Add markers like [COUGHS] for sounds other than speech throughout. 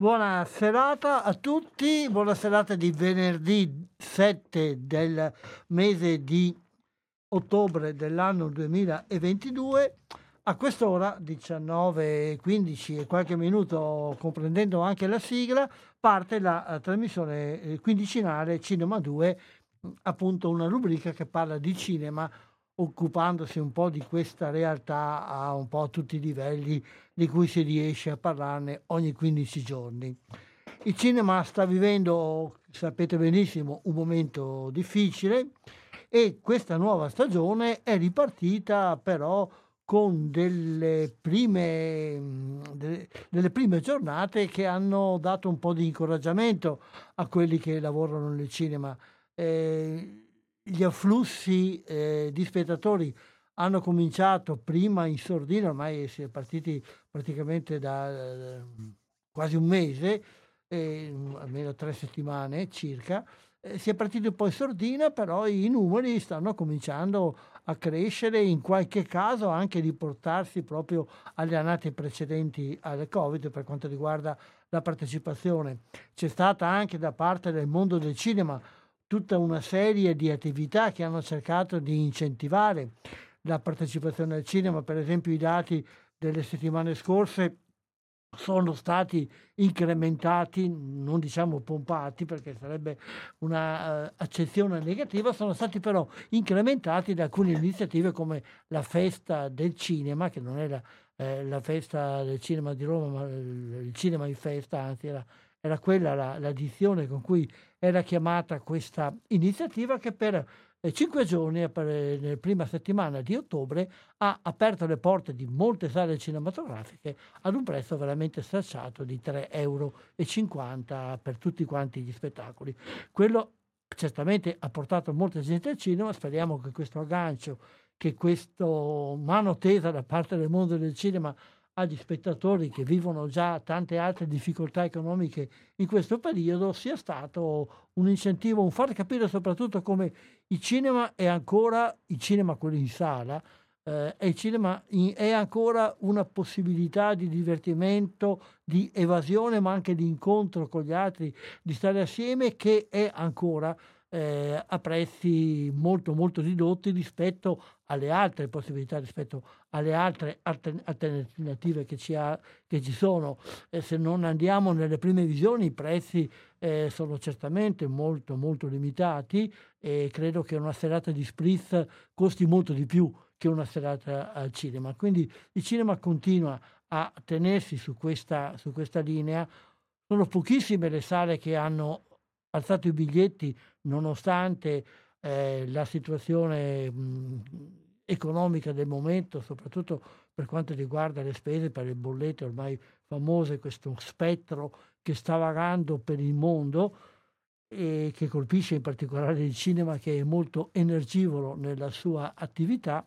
Buona serata a tutti, buona serata di venerdì 7 del mese di ottobre dell'anno 2022. A quest'ora, 19.15 e qualche minuto, comprendendo anche la sigla, parte la uh, trasmissione eh, quindicinale Cinema 2, appunto una rubrica che parla di cinema occupandosi un po' di questa realtà a un po' tutti i livelli di cui si riesce a parlarne ogni 15 giorni. Il cinema sta vivendo, sapete benissimo, un momento difficile e questa nuova stagione è ripartita però con delle prime, delle prime, giornate che hanno dato un po' di incoraggiamento a quelli che lavorano nel cinema. Eh, gli afflussi eh, di spettatori hanno cominciato prima in sordina, ormai si è partiti praticamente da eh, quasi un mese, eh, almeno tre settimane circa, eh, si è partito un po' in sordina, però i numeri stanno cominciando a crescere, in qualche caso anche di portarsi proprio alle annate precedenti alle Covid per quanto riguarda la partecipazione. C'è stata anche da parte del mondo del cinema tutta una serie di attività che hanno cercato di incentivare la partecipazione al cinema, per esempio i dati delle settimane scorse sono stati incrementati, non diciamo pompati perché sarebbe un'accezione uh, negativa, sono stati però incrementati da alcune iniziative come la festa del cinema, che non la, eh, la festa del cinema di Roma, ma il, cinema in festa, anzi era, era quella la, la dizione con cui era chiamata questa iniziativa che per eh, cinque giorni, nella prima settimana di ottobre, ha aperto le porte di molte sale cinematografiche ad un prezzo veramente stracciato di 3,50 euro per tutti quanti gli spettacoli. Quello certamente ha portato molta gente al cinema, speriamo che questo aggancio, che questa mano tesa da parte del mondo del cinema agli spettatori che vivono già tante altre difficoltà economiche in questo periodo sia stato un incentivo, un far capire soprattutto come il cinema è ancora, il cinema quello in sala, eh, il cinema in, è ancora una possibilità di divertimento, di evasione ma anche di incontro con gli altri, di stare assieme che è ancora eh, a prezzi molto molto ridotti rispetto alle altre possibilità, rispetto alle altre alternative che ci, ha, che ci sono. E se non andiamo nelle prime visioni i prezzi eh, sono certamente molto molto limitati e credo che una serata di spritz costi molto di più che una serata al cinema. Quindi il cinema continua a tenersi su questa, su questa linea. Sono pochissime le sale che hanno alzato i biglietti nonostante eh, la situazione mh, economica del momento, soprattutto per quanto riguarda le spese per le bollette ormai famose, questo spettro che sta vagando per il mondo e che colpisce in particolare il cinema che è molto energivoro nella sua attività,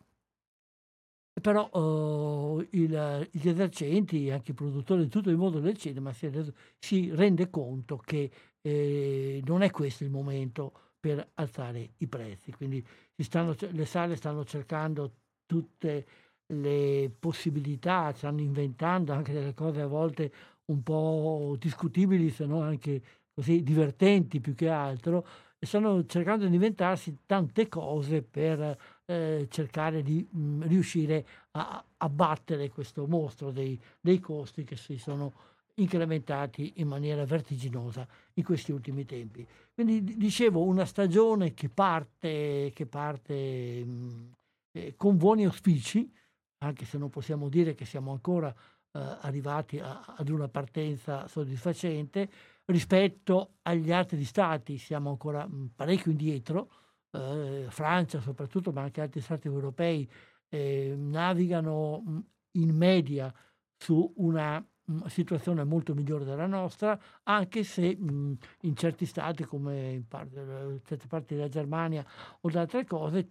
però uh, il, gli esercenti, anche i produttori di tutto il mondo del cinema si, si rende conto che eh, non è questo il momento per alzare i prezzi. Quindi stanno, le sale stanno cercando tutte le possibilità, stanno inventando anche delle cose a volte un po' discutibili, se non anche così divertenti più che altro, e stanno cercando di inventarsi tante cose per eh, cercare di mh, mm, riuscire a abbattere questo mostro dei, dei costi che si sono incrementati in maniera vertiginosa in questi ultimi tempi. Quindi dicevo una stagione che parte, che parte mh, eh, con buoni auspici, anche se non possiamo dire che siamo ancora eh, arrivati a, ad una partenza soddisfacente, rispetto agli altri stati siamo ancora mh, parecchio indietro, eh, Francia soprattutto, ma anche altri stati europei eh, navigano mh, in media su una situazione molto migliore della nostra, anche se mh, in certi stati come in parte, certe parti della Germania o da altre cose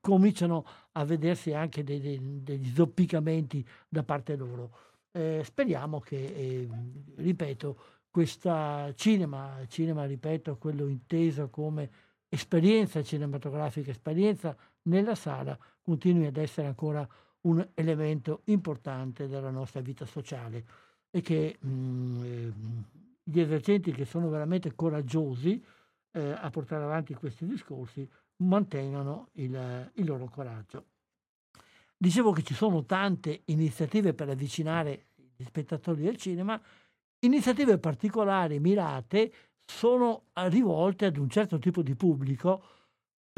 cominciano a vedersi anche dei, dei, degli zoppicamenti da parte loro. Eh, speriamo che, eh, ripeto, questa cinema, cinema, ripeto, quello inteso come esperienza cinematografica, esperienza nella sala, continui ad essere ancora un elemento importante della nostra vita sociale e che mh, mm, ehm, gli esercenti che sono veramente coraggiosi eh, a portare avanti questi discorsi mantengano il, il loro coraggio. Dicevo che ci sono tante iniziative per avvicinare gli spettatori del cinema, iniziative particolari, mirate, sono rivolte ad un certo tipo di pubblico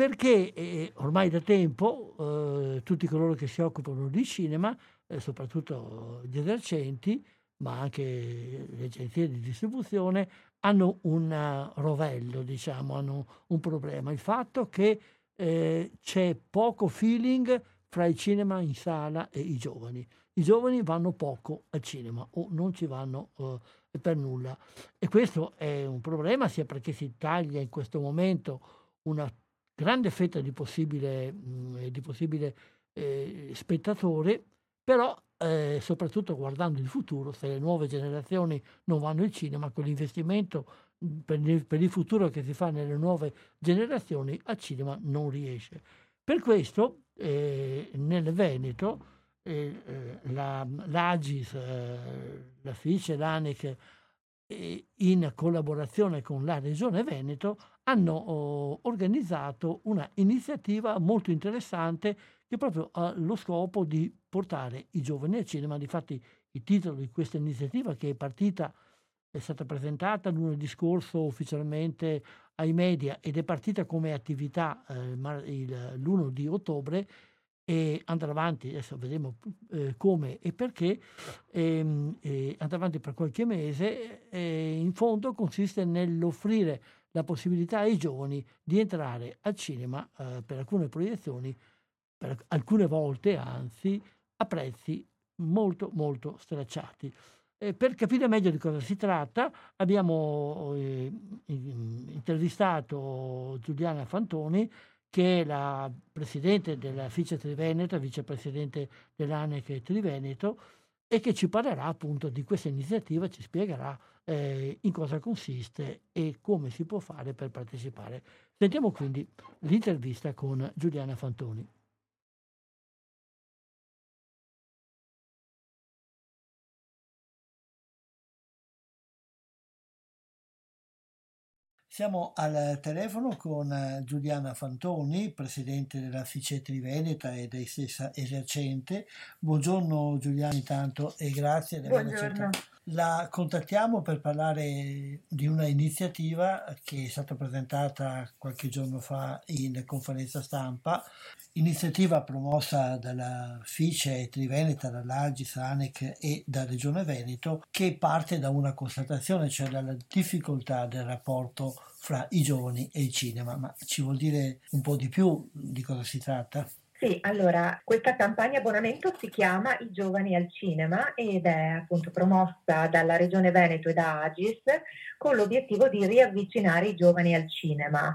perché eh, ormai da tempo eh, tutti coloro che si occupano di cinema, eh, soprattutto gli esercenti, ma anche le agenzie di distribuzione, hanno un rovello, diciamo, hanno un problema. Il fatto che eh, c'è poco feeling fra il cinema in sala e i giovani. I giovani vanno poco al cinema o non ci vanno eh, per nulla. E questo è un problema sia perché si taglia in questo momento una grande fetta di possibile, mh, mm, di possibile eh, spettatore, però eh, soprattutto guardando il futuro, se le nuove generazioni non vanno al cinema, con l'investimento mhmm, per il, per il futuro che si fa nelle nuove generazioni, al cinema non riesce. Per questo eh, nel Veneto eh, eh la, l'Agis, eh, la FICE, l'ANEC, eh, in collaborazione con la Regione Veneto, hanno oh, organizzato una iniziativa molto interessante che proprio ha lo scopo di portare i giovani al cinema. Difatti il titolo di questa iniziativa che è partita, è stata presentata lunedì scorso ufficialmente ai media ed è partita come attività eh, il, l'1 di ottobre e andrà avanti, adesso vedremo eh, come e perché, ehm, e andrà avanti per qualche mese, e in fondo consiste nell'offrire la possibilità ai giovani di entrare al cinema eh, per alcune proiezioni per alcune volte anzi a prezzi molto molto stracciati. Eh, per capire meglio di cosa si tratta abbiamo eh, intervistato Giuliana Fantoni che è la presidente della FICE Triveneto, vicepresidente dell'ANEC Triveneto e che ci parlerà appunto di questa iniziativa, ci spiegherà eh, in cosa consiste e come si può fare per partecipare. Sentiamo quindi l'intervista con Giuliana Fantoni. Siamo al telefono con eh, Giuliana Fantoni, presidente della Ficetri Veneta e dei stessa esercente. Buongiorno Giuliana intanto e grazie di aver accettato. La contattiamo per parlare di una iniziativa che è stata presentata qualche giorno fa in conferenza stampa, iniziativa promossa dalla FICE Triveneta, dall'Agis, ANEC e da Regione Veneto, che parte da una constatazione, cioè dalla difficoltà del rapporto fra i giovani e il cinema. Ma ci vuol dire un po' di più di cosa si tratta? Sì, allora questa campagna abbonamento si chiama I giovani al cinema ed è appunto promossa dalla Regione Veneto e da Agis con l'obiettivo di riavvicinare i giovani al cinema.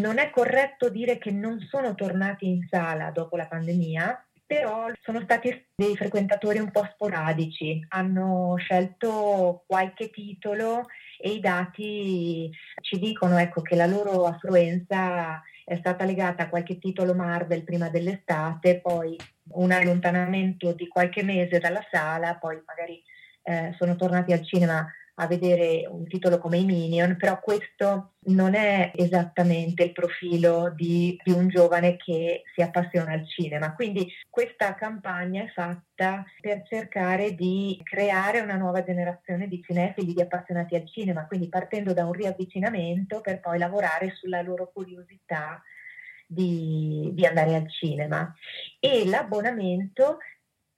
Non è corretto dire che non sono tornati in sala dopo la pandemia però sono stati dei frequentatori un po' sporadici, hanno scelto qualche titolo e i dati ci dicono ecco, che la loro affluenza è stata legata a qualche titolo Marvel prima dell'estate, poi un allontanamento di qualche mese dalla sala, poi magari eh, sono tornati al cinema a vedere un titolo come i Minion, però questo non è esattamente il profilo di, di, un giovane che si appassiona al cinema. Quindi questa campagna è fatta per cercare di creare una nuova generazione di cinefili, di appassionati al cinema, quindi partendo da un riavvicinamento per poi lavorare sulla loro curiosità di, di andare al cinema. E l'abbonamento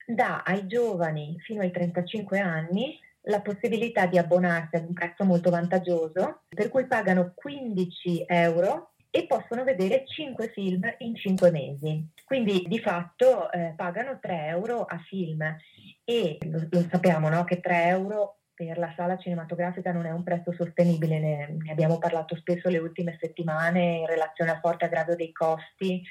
dà ai giovani fino ai 35 anni la possibilità di abbonarsi ad un prezzo molto vantaggioso, per cui pagano 15 euro e possono vedere 5 film in 5 mesi. Quindi di fatto eh, pagano 3 euro a film e lo, lo sappiamo no? che 3 euro per la sala cinematografica non è un prezzo sostenibile, ne, ne abbiamo parlato spesso le ultime settimane in relazione al forte aggravio dei costi,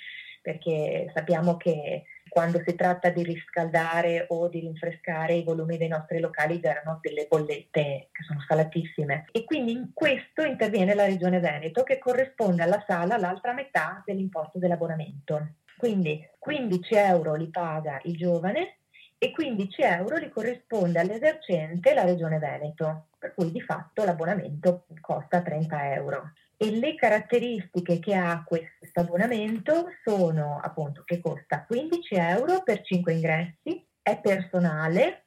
perché sappiamo che quando si tratta di riscaldare o di rinfrescare i volumi dei nostri locali generano delle bollette che sono salatissime. E quindi in questo interviene la Regione Veneto che corrisponde alla sala l'altra metà dell'importo dell'abbonamento. Quindi 15 euro li paga il giovane e 15 euro li corrisponde all'esercente la Regione Veneto, per cui di fatto l'abbonamento costa 30 euro e le caratteristiche che ha questo abbonamento sono appunto che costa 15 euro per 5 ingressi, è personale,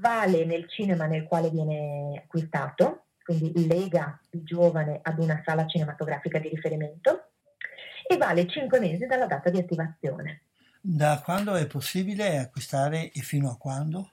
vale nel cinema nel quale viene acquistato, quindi lega il giovane ad una sala cinematografica di riferimento e vale 5 mesi dalla data di attivazione. Da quando è possibile acquistare e fino a quando?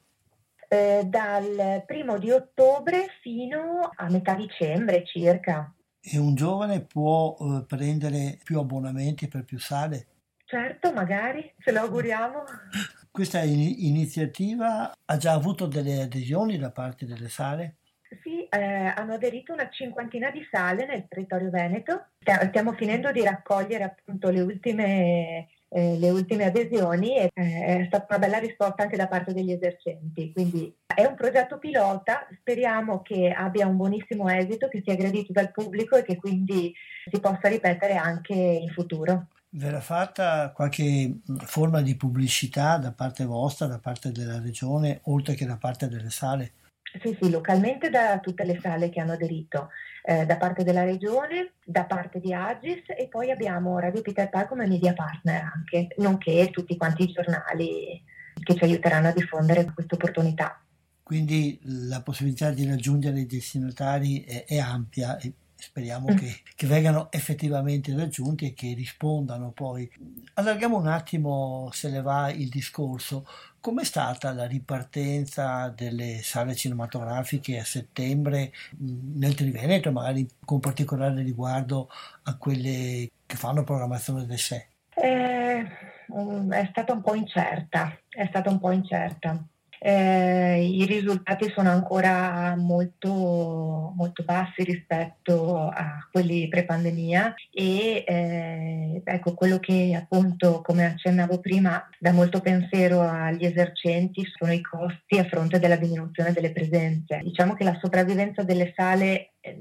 Eh, dal primo di ottobre fino a metà dicembre circa. E un giovane può eh, prendere più abbonamenti per più sale? Certo, magari, ce lo auguriamo. [LAUGHS] Questa in- iniziativa ha già avuto delle adesioni da parte delle sale? Sì, eh, hanno aderito una cinquantina di sale nel territorio veneto. Stiamo finendo di raccogliere appunto le ultime eh, le ultime adesioni e eh, è stata una bella risposta anche da parte degli esercenti. Quindi è un progetto pilota, speriamo che abbia un buonissimo esito, che sia gradito dal pubblico e che quindi si possa ripetere anche in futuro. Verrà fatta qualche forma di pubblicità da parte vostra, da parte della regione, oltre che da parte delle sale? Sì, sì, localmente da tutte le sale che hanno aderito, eh, da parte della regione, da parte di Agis e poi abbiamo Radio Peter Pan come media partner anche, nonché tutti quanti i giornali che ci aiuteranno a diffondere questa opportunità. Quindi la possibilità di raggiungere i destinatari è, è ampia speriamo mm. che, che, vengano effettivamente raggiunti e che rispondano poi. Allarghiamo un attimo, se le va, il discorso. Com'è stata la ripartenza delle sale cinematografiche a settembre nel Triveneto, magari con particolare riguardo a quelle che fanno programmazione del sé? Eh, è stata un po' incerta, è stata un po' incerta eh, i risultati sono ancora molto, molto bassi rispetto a quelli pre-pandemia e eh, ecco quello che appunto come accennavo prima dà molto pensiero agli esercenti sono i costi a fronte della diminuzione delle presenze. Diciamo che la sopravvivenza delle sale eh,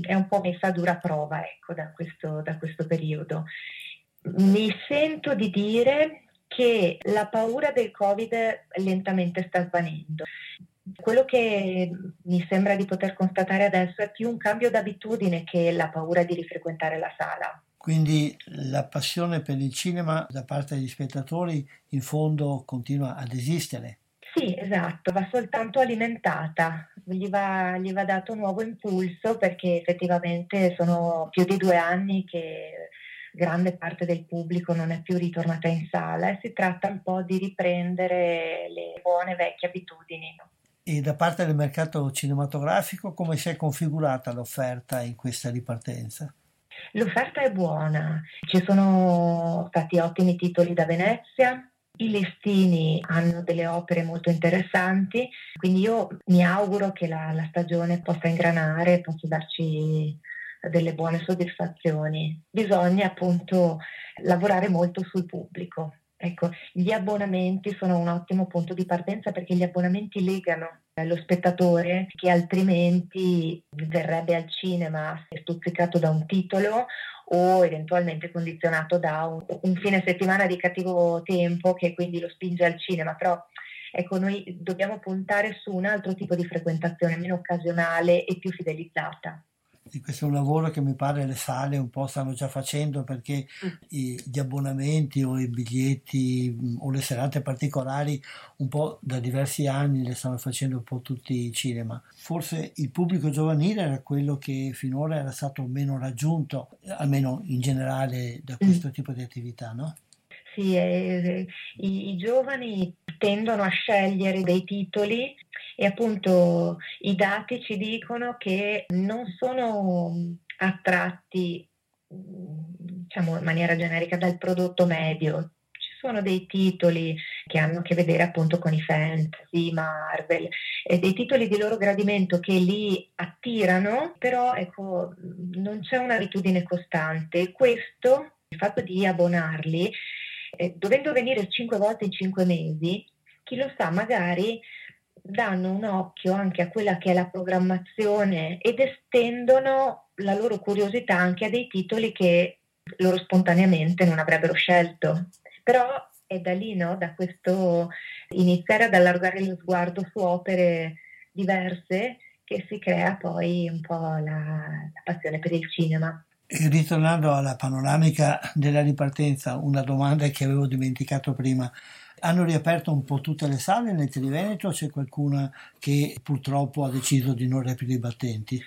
è un po' messa a dura prova ecco, da, questo, da questo periodo. Mi sento di dire che la paura del Covid lentamente sta svanendo. Quello che mi sembra di poter constatare adesso è più un cambio d'abitudine che la paura di rifrequentare la sala. Quindi la passione per il cinema da parte degli spettatori in fondo continua ad esistere. Sì, esatto, va soltanto alimentata, gli va, gli va dato un nuovo impulso perché effettivamente sono più di due anni che grande parte del pubblico non è più ritornata in sala e si tratta un po' di riprendere le buone vecchie abitudini. E da parte del mercato cinematografico come si è configurata l'offerta in questa ripartenza? L'offerta è buona, ci sono stati ottimi titoli da Venezia, i listini hanno delle opere molto interessanti, quindi io mi auguro che la, la stagione possa ingranare, possa darci delle buone soddisfazioni. Bisogna appunto lavorare molto sul pubblico. Ecco, gli abbonamenti sono un ottimo punto di partenza perché gli abbonamenti legano lo spettatore che altrimenti verrebbe al cinema stuzzicato da un titolo o eventualmente condizionato da un, un fine settimana di cattivo tempo che quindi lo spinge al cinema, però ecco noi dobbiamo puntare su un altro tipo di frequentazione meno occasionale e più fidelizzata questo è un lavoro che mi pare le sale un po' stanno già facendo perché mm. gli abbonamenti o i biglietti mm, o le serate particolari un po' da diversi anni le stanno facendo un po' tutti i cinema. Forse il pubblico giovanile era quello che finora era stato meno raggiunto, almeno in generale da mm. questo tipo di attività, no? Sì, eh, i, i giovani tendono a scegliere dei titoli e appunto i dati ci dicono che non sono attratti diciamo in maniera generica dal prodotto medio. Ci sono dei titoli che hanno a che vedere appunto con i fantasy, Marvel, dei titoli di loro gradimento che li attirano, però ecco, non c'è un'abitudine costante. Questo, il fatto di abbonarli, eh, dovendo venire cinque volte in cinque mesi, chi lo sa, magari danno un occhio anche a quella che è la programmazione ed estendono la loro curiosità anche a dei titoli che loro spontaneamente non avrebbero scelto. Però è da lì, no? da questo iniziare ad allargare lo sguardo su opere diverse che si crea poi un po' la, la passione per il cinema. E ritornando alla panoramica della ripartenza, una domanda che avevo dimenticato prima. Hanno riaperto un po' tutte le sale nel Triveneto c'è qualcuna che purtroppo ha deciso di non riaprire i battenti?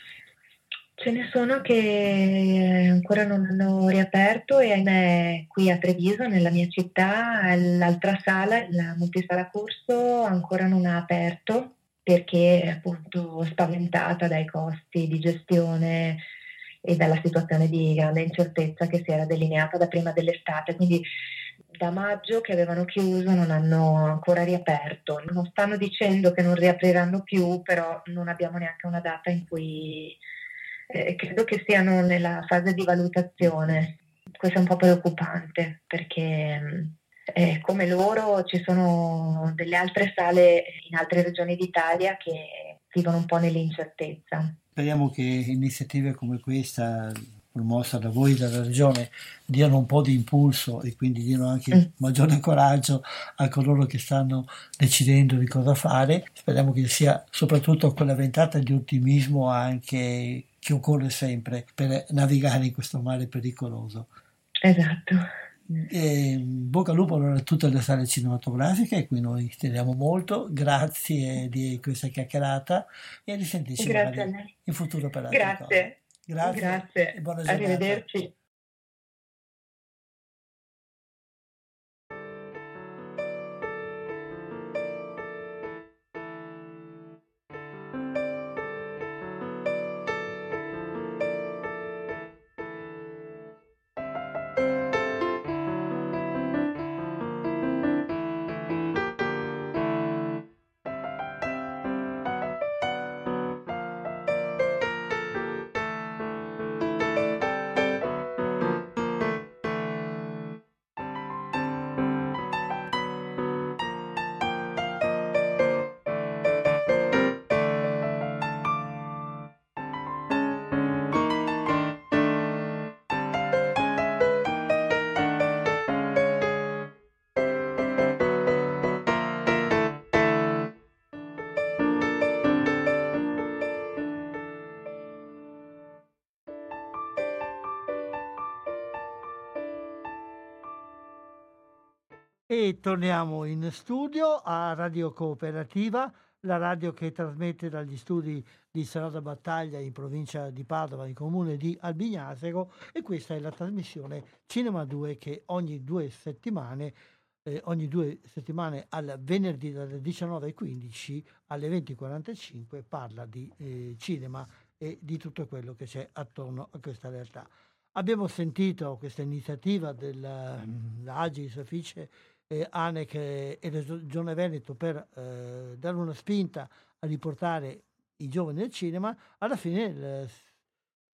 Ce ne sono che ancora non hanno riaperto e ahimè qui a Treviso, nella mia città, l'altra sala, la multisala corso, ancora non ha aperto perché è appunto spaventata dai costi di gestione e dalla situazione di grande incertezza che si era delineata da prima dell'estate. Quindi da maggio che avevano chiuso non hanno ancora riaperto. Non stanno dicendo che non riapriranno più, però non abbiamo neanche una data in cui eh, credo che siano nella fase di valutazione. Questo è un po' preoccupante perché eh, come loro ci sono delle altre sale in altre regioni d'Italia che vivono un po' nell'incertezza. Speriamo che iniziative come questa promossa da voi dalla regione diano un po' di impulso e quindi diano anche mm. maggiore coraggio a coloro che stanno decidendo di cosa fare. Speriamo che sia soprattutto quella ventata di ottimismo anche che occorre sempre per navigare in questo mare pericoloso. Esatto. E, bocca al lupo allora a tutte le sale cinematografiche, qui noi teniamo molto. Grazie di questa chiacchierata e a risentirci in futuro per altre Grazie. cose. Grazie. Grazie. Arrivederci. E torniamo in studio a Radio Cooperativa, la radio che trasmette dagli studi di Strada Battaglia in provincia di Padova, in comune di Albignasego e questa è la trasmissione Cinema 2 che ogni due settimane, eh, ogni due settimane al venerdì dalle 19.15 alle 20.45 parla di eh, cinema e di tutto quello che c'è attorno a questa realtà. Abbiamo sentito questa iniziativa dell'Agis Fice eh, ANEC e Regione Veneto per eh, dare una spinta a riportare i giovani al cinema, alla fine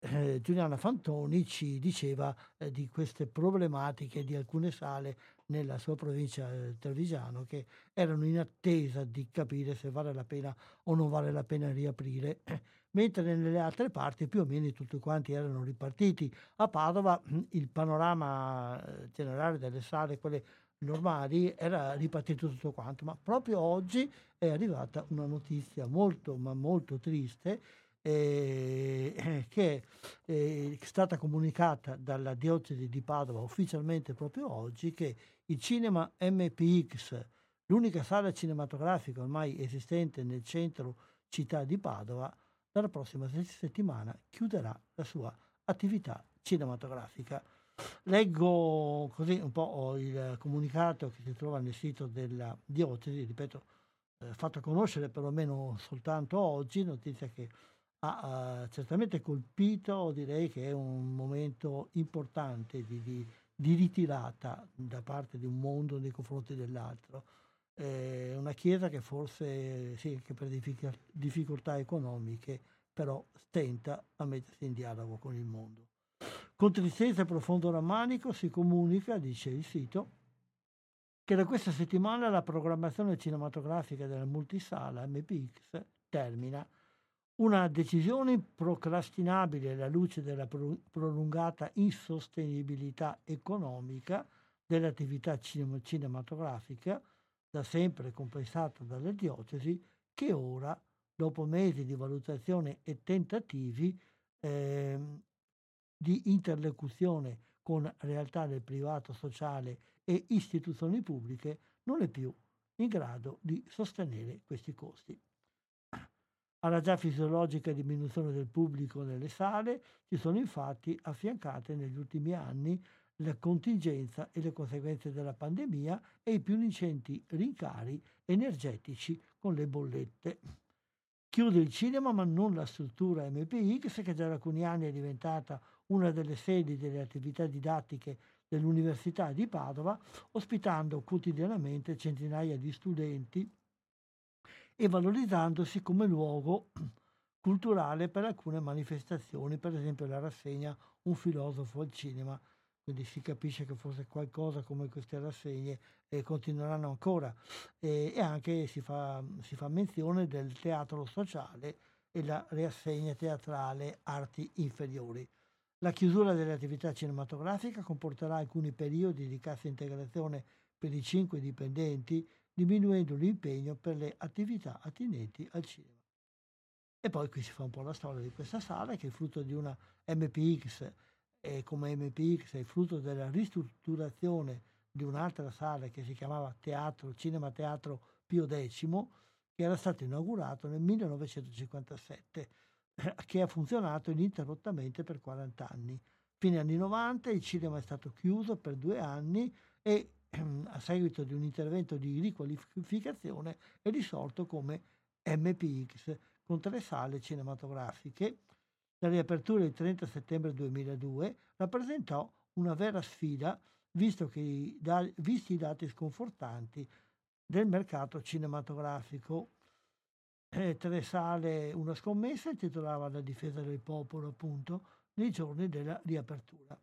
eh, Giuliana Fantoni ci diceva eh, di queste problematiche di alcune sale nella sua provincia eh, Trevigiano che erano in attesa di capire se vale la pena o non vale la pena riaprire, [CLEARS THROAT] mentre nelle altre parti più o meno tutti quanti erano ripartiti. A Padova il panorama eh, generale delle sale, quelle normali, era ripartito tutto quanto, ma proprio oggi è arrivata una notizia molto ma molto triste eh, che è stata comunicata dalla diocesi di Padova ufficialmente proprio oggi che il cinema MPX, l'unica sala cinematografica ormai esistente nel centro città di Padova, dalla prossima settimana chiuderà la sua attività cinematografica. Leggo così un po' il comunicato che si trova nel sito della diocesi, ripeto, eh, fatto conoscere perlomeno soltanto oggi, notizia che ha uh, certamente colpito, direi che è un momento importante di, di di ritirata da parte di un mondo nei confronti dell'altro. È una Chiesa che forse, sì, che per difficoltà economiche, però tenta a mettersi in dialogo con il mondo. Con tristezza e profondo rammanico si comunica, dice il sito, che da questa settimana la programmazione cinematografica della multisala MPX termina. Una decisione procrastinabile alla luce della prolungata insostenibilità economica dell'attività cinematografica, da sempre compensata dalle diocesi, che ora, dopo mesi di valutazione e tentativi eh, di interlocuzione con realtà del privato sociale e istituzioni pubbliche, non è più in grado di sostenere questi costi. Alla già fisiologica diminuzione del pubblico nelle sale si sono infatti affiancate negli ultimi anni la contingenza e le conseguenze della pandemia e i più ingenti rincari energetici con le bollette. Chiude il cinema ma non la struttura MPX che già da alcuni anni è diventata una delle sedi delle attività didattiche dell'Università di Padova, ospitando quotidianamente centinaia di studenti e valorizzandosi come luogo culturale per alcune manifestazioni, per esempio la rassegna Un filosofo al cinema, quindi si capisce che forse qualcosa come queste rassegne eh, continueranno ancora e, e anche si fa, si fa, menzione del teatro sociale e la rassegna teatrale Arti Inferiori. La chiusura delle attività cinematografiche comporterà alcuni periodi di cassa integrazione per i cinque dipendenti diminuendo l'impegno per le attività attinenti al cinema. E poi qui si fa un po' la storia di questa sala che è frutto di una MPX e come MPX è frutto della ristrutturazione di un'altra sala che si chiamava Teatro, Cinema Teatro Pio X, che era stato inaugurato nel 1957, [COUGHS] che ha funzionato ininterrottamente per 40 anni. Fine anni 90 il cinema è stato chiuso per due anni e a seguito di un intervento di riqualificazione è risorto come MPX con tre sale cinematografiche. La riapertura il 30 settembre 2002 rappresentò una vera sfida visto che, da, visti i dati sconfortanti del mercato cinematografico. Eh, tre sale, una scommessa intitolava La difesa del popolo, appunto, nei giorni della riapertura.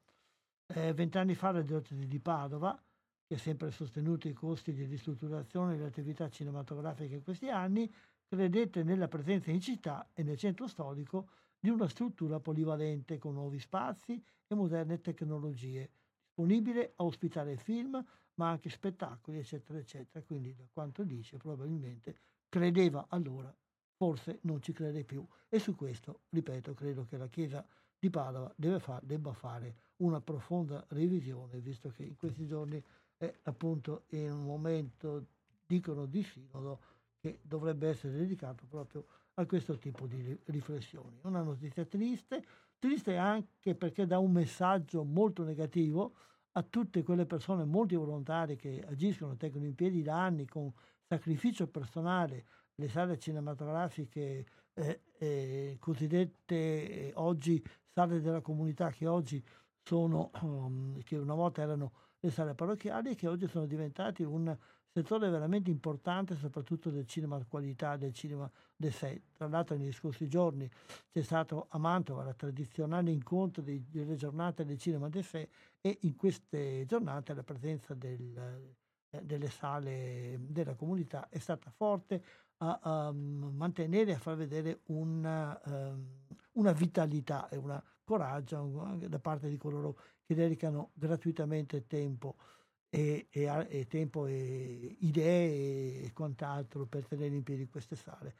Eh, vent'anni fa la diocesi di Padova che ha sempre sostenuto i costi di ristrutturazione delle attività cinematografiche in questi anni, credette nella presenza in città e nel centro storico di una struttura polivalente con nuovi spazi e moderne tecnologie, disponibile a ospitare film, ma anche spettacoli, eccetera, eccetera. Quindi, da quanto dice, probabilmente credeva allora, forse non ci crede più. E su questo, ripeto, credo che la Chiesa di Padova far, debba fare una profonda revisione, visto che in questi giorni è appunto in un momento, dicono, di sinodo che dovrebbe essere dedicato proprio a questo tipo di riflessioni. Una notizia triste, triste anche perché dà un messaggio molto negativo a tutte quelle persone molti volontari che agiscono, tengono in piedi da anni con sacrificio personale le sale cinematografiche eh, eh, cosiddette eh, oggi sale della comunità che oggi sono, [CLEARS THROAT] um, che una volta erano le sale parrocchiali che oggi sono diventati un settore veramente importante soprattutto del cinema qualità, del cinema de sé. Tra l'altro negli scorsi giorni c'è stato a Mantova la tradizionale incontro delle giornate del cinema de sé e in queste giornate la presenza del, delle sale della comunità è stata forte a, a mantenere e a far vedere una, um, una vitalità e un coraggio da parte di coloro che dedicano gratuitamente tempo e, e, e, tempo e idee e quant'altro per tenere in piedi queste sale.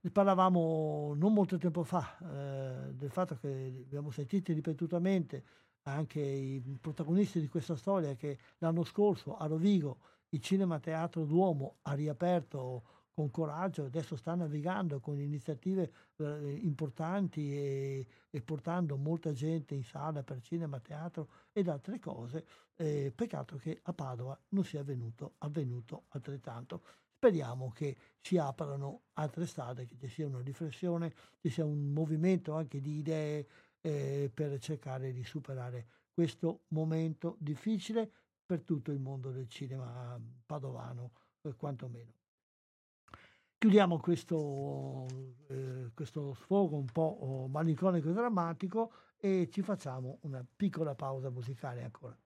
Ne parlavamo non molto tempo fa eh, del fatto che abbiamo sentito ripetutamente anche i protagonisti di questa storia che l'anno scorso a Rovigo il Cinema Teatro Duomo ha riaperto con coraggio, adesso sta navigando con iniziative eh, importanti e, e, portando molta gente in sala per cinema, teatro ed altre cose. Eh, peccato che a Padova non sia avvenuto, avvenuto altrettanto. Speriamo che si aprano altre strade, che ci sia una riflessione, ci sia un movimento anche di idee eh, per cercare di superare questo momento difficile per tutto il mondo del cinema padovano, eh, quantomeno. Chiudiamo questo, eh, questo sfogo un po' malinconico e drammatico e ci facciamo una piccola pausa musicale ancora.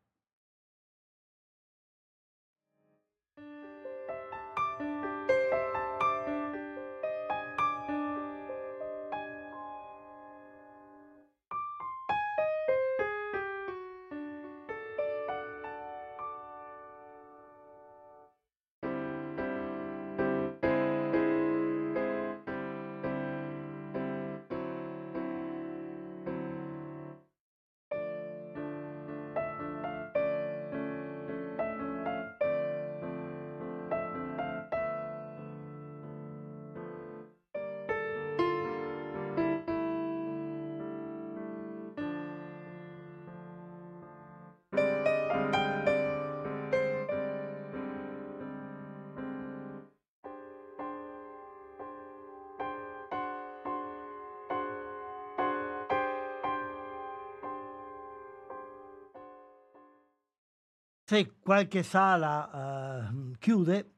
Se qualche sala uh, chiude,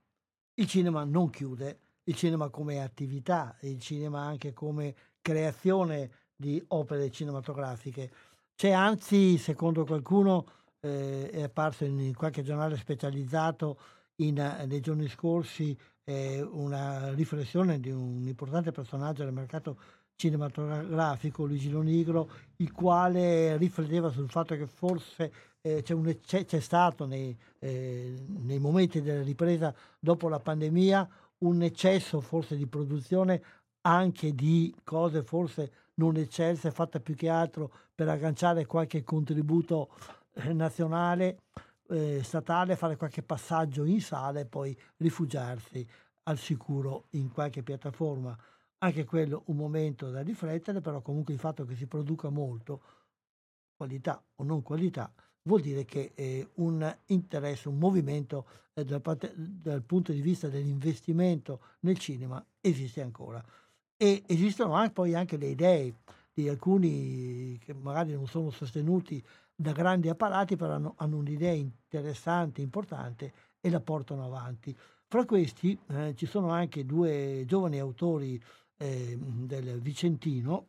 il cinema non chiude, il cinema come attività, il cinema anche come creazione di opere cinematografiche. C'è anzi, secondo qualcuno, eh, è apparso in qualche giornale specializzato in, nei giorni scorsi eh, una riflessione di un importante personaggio del mercato cinematografico, Luigi Lonigro, il quale rifletteva sul fatto che forse eh, c'è, un, c'è, c'è, stato nei, eh, nei, momenti della ripresa dopo la pandemia un eccesso forse di produzione anche di cose forse non eccelse, fatte più che altro per agganciare qualche contributo eh, nazionale, eh, statale, fare qualche passaggio in sala e poi rifugiarsi al sicuro in qualche piattaforma anche quello un momento da riflettere, però comunque il fatto che si produca molto, qualità o non qualità, vuol dire che eh, un interesse, un movimento eh, dal, dal, punto di vista dell'investimento nel cinema esiste ancora. E esistono anche, poi anche le idee di alcuni che magari non sono sostenuti da grandi apparati, però hanno, hanno un'idea interessante, importante e la portano avanti. Fra questi eh, ci sono anche due giovani autori eh, del Vicentino,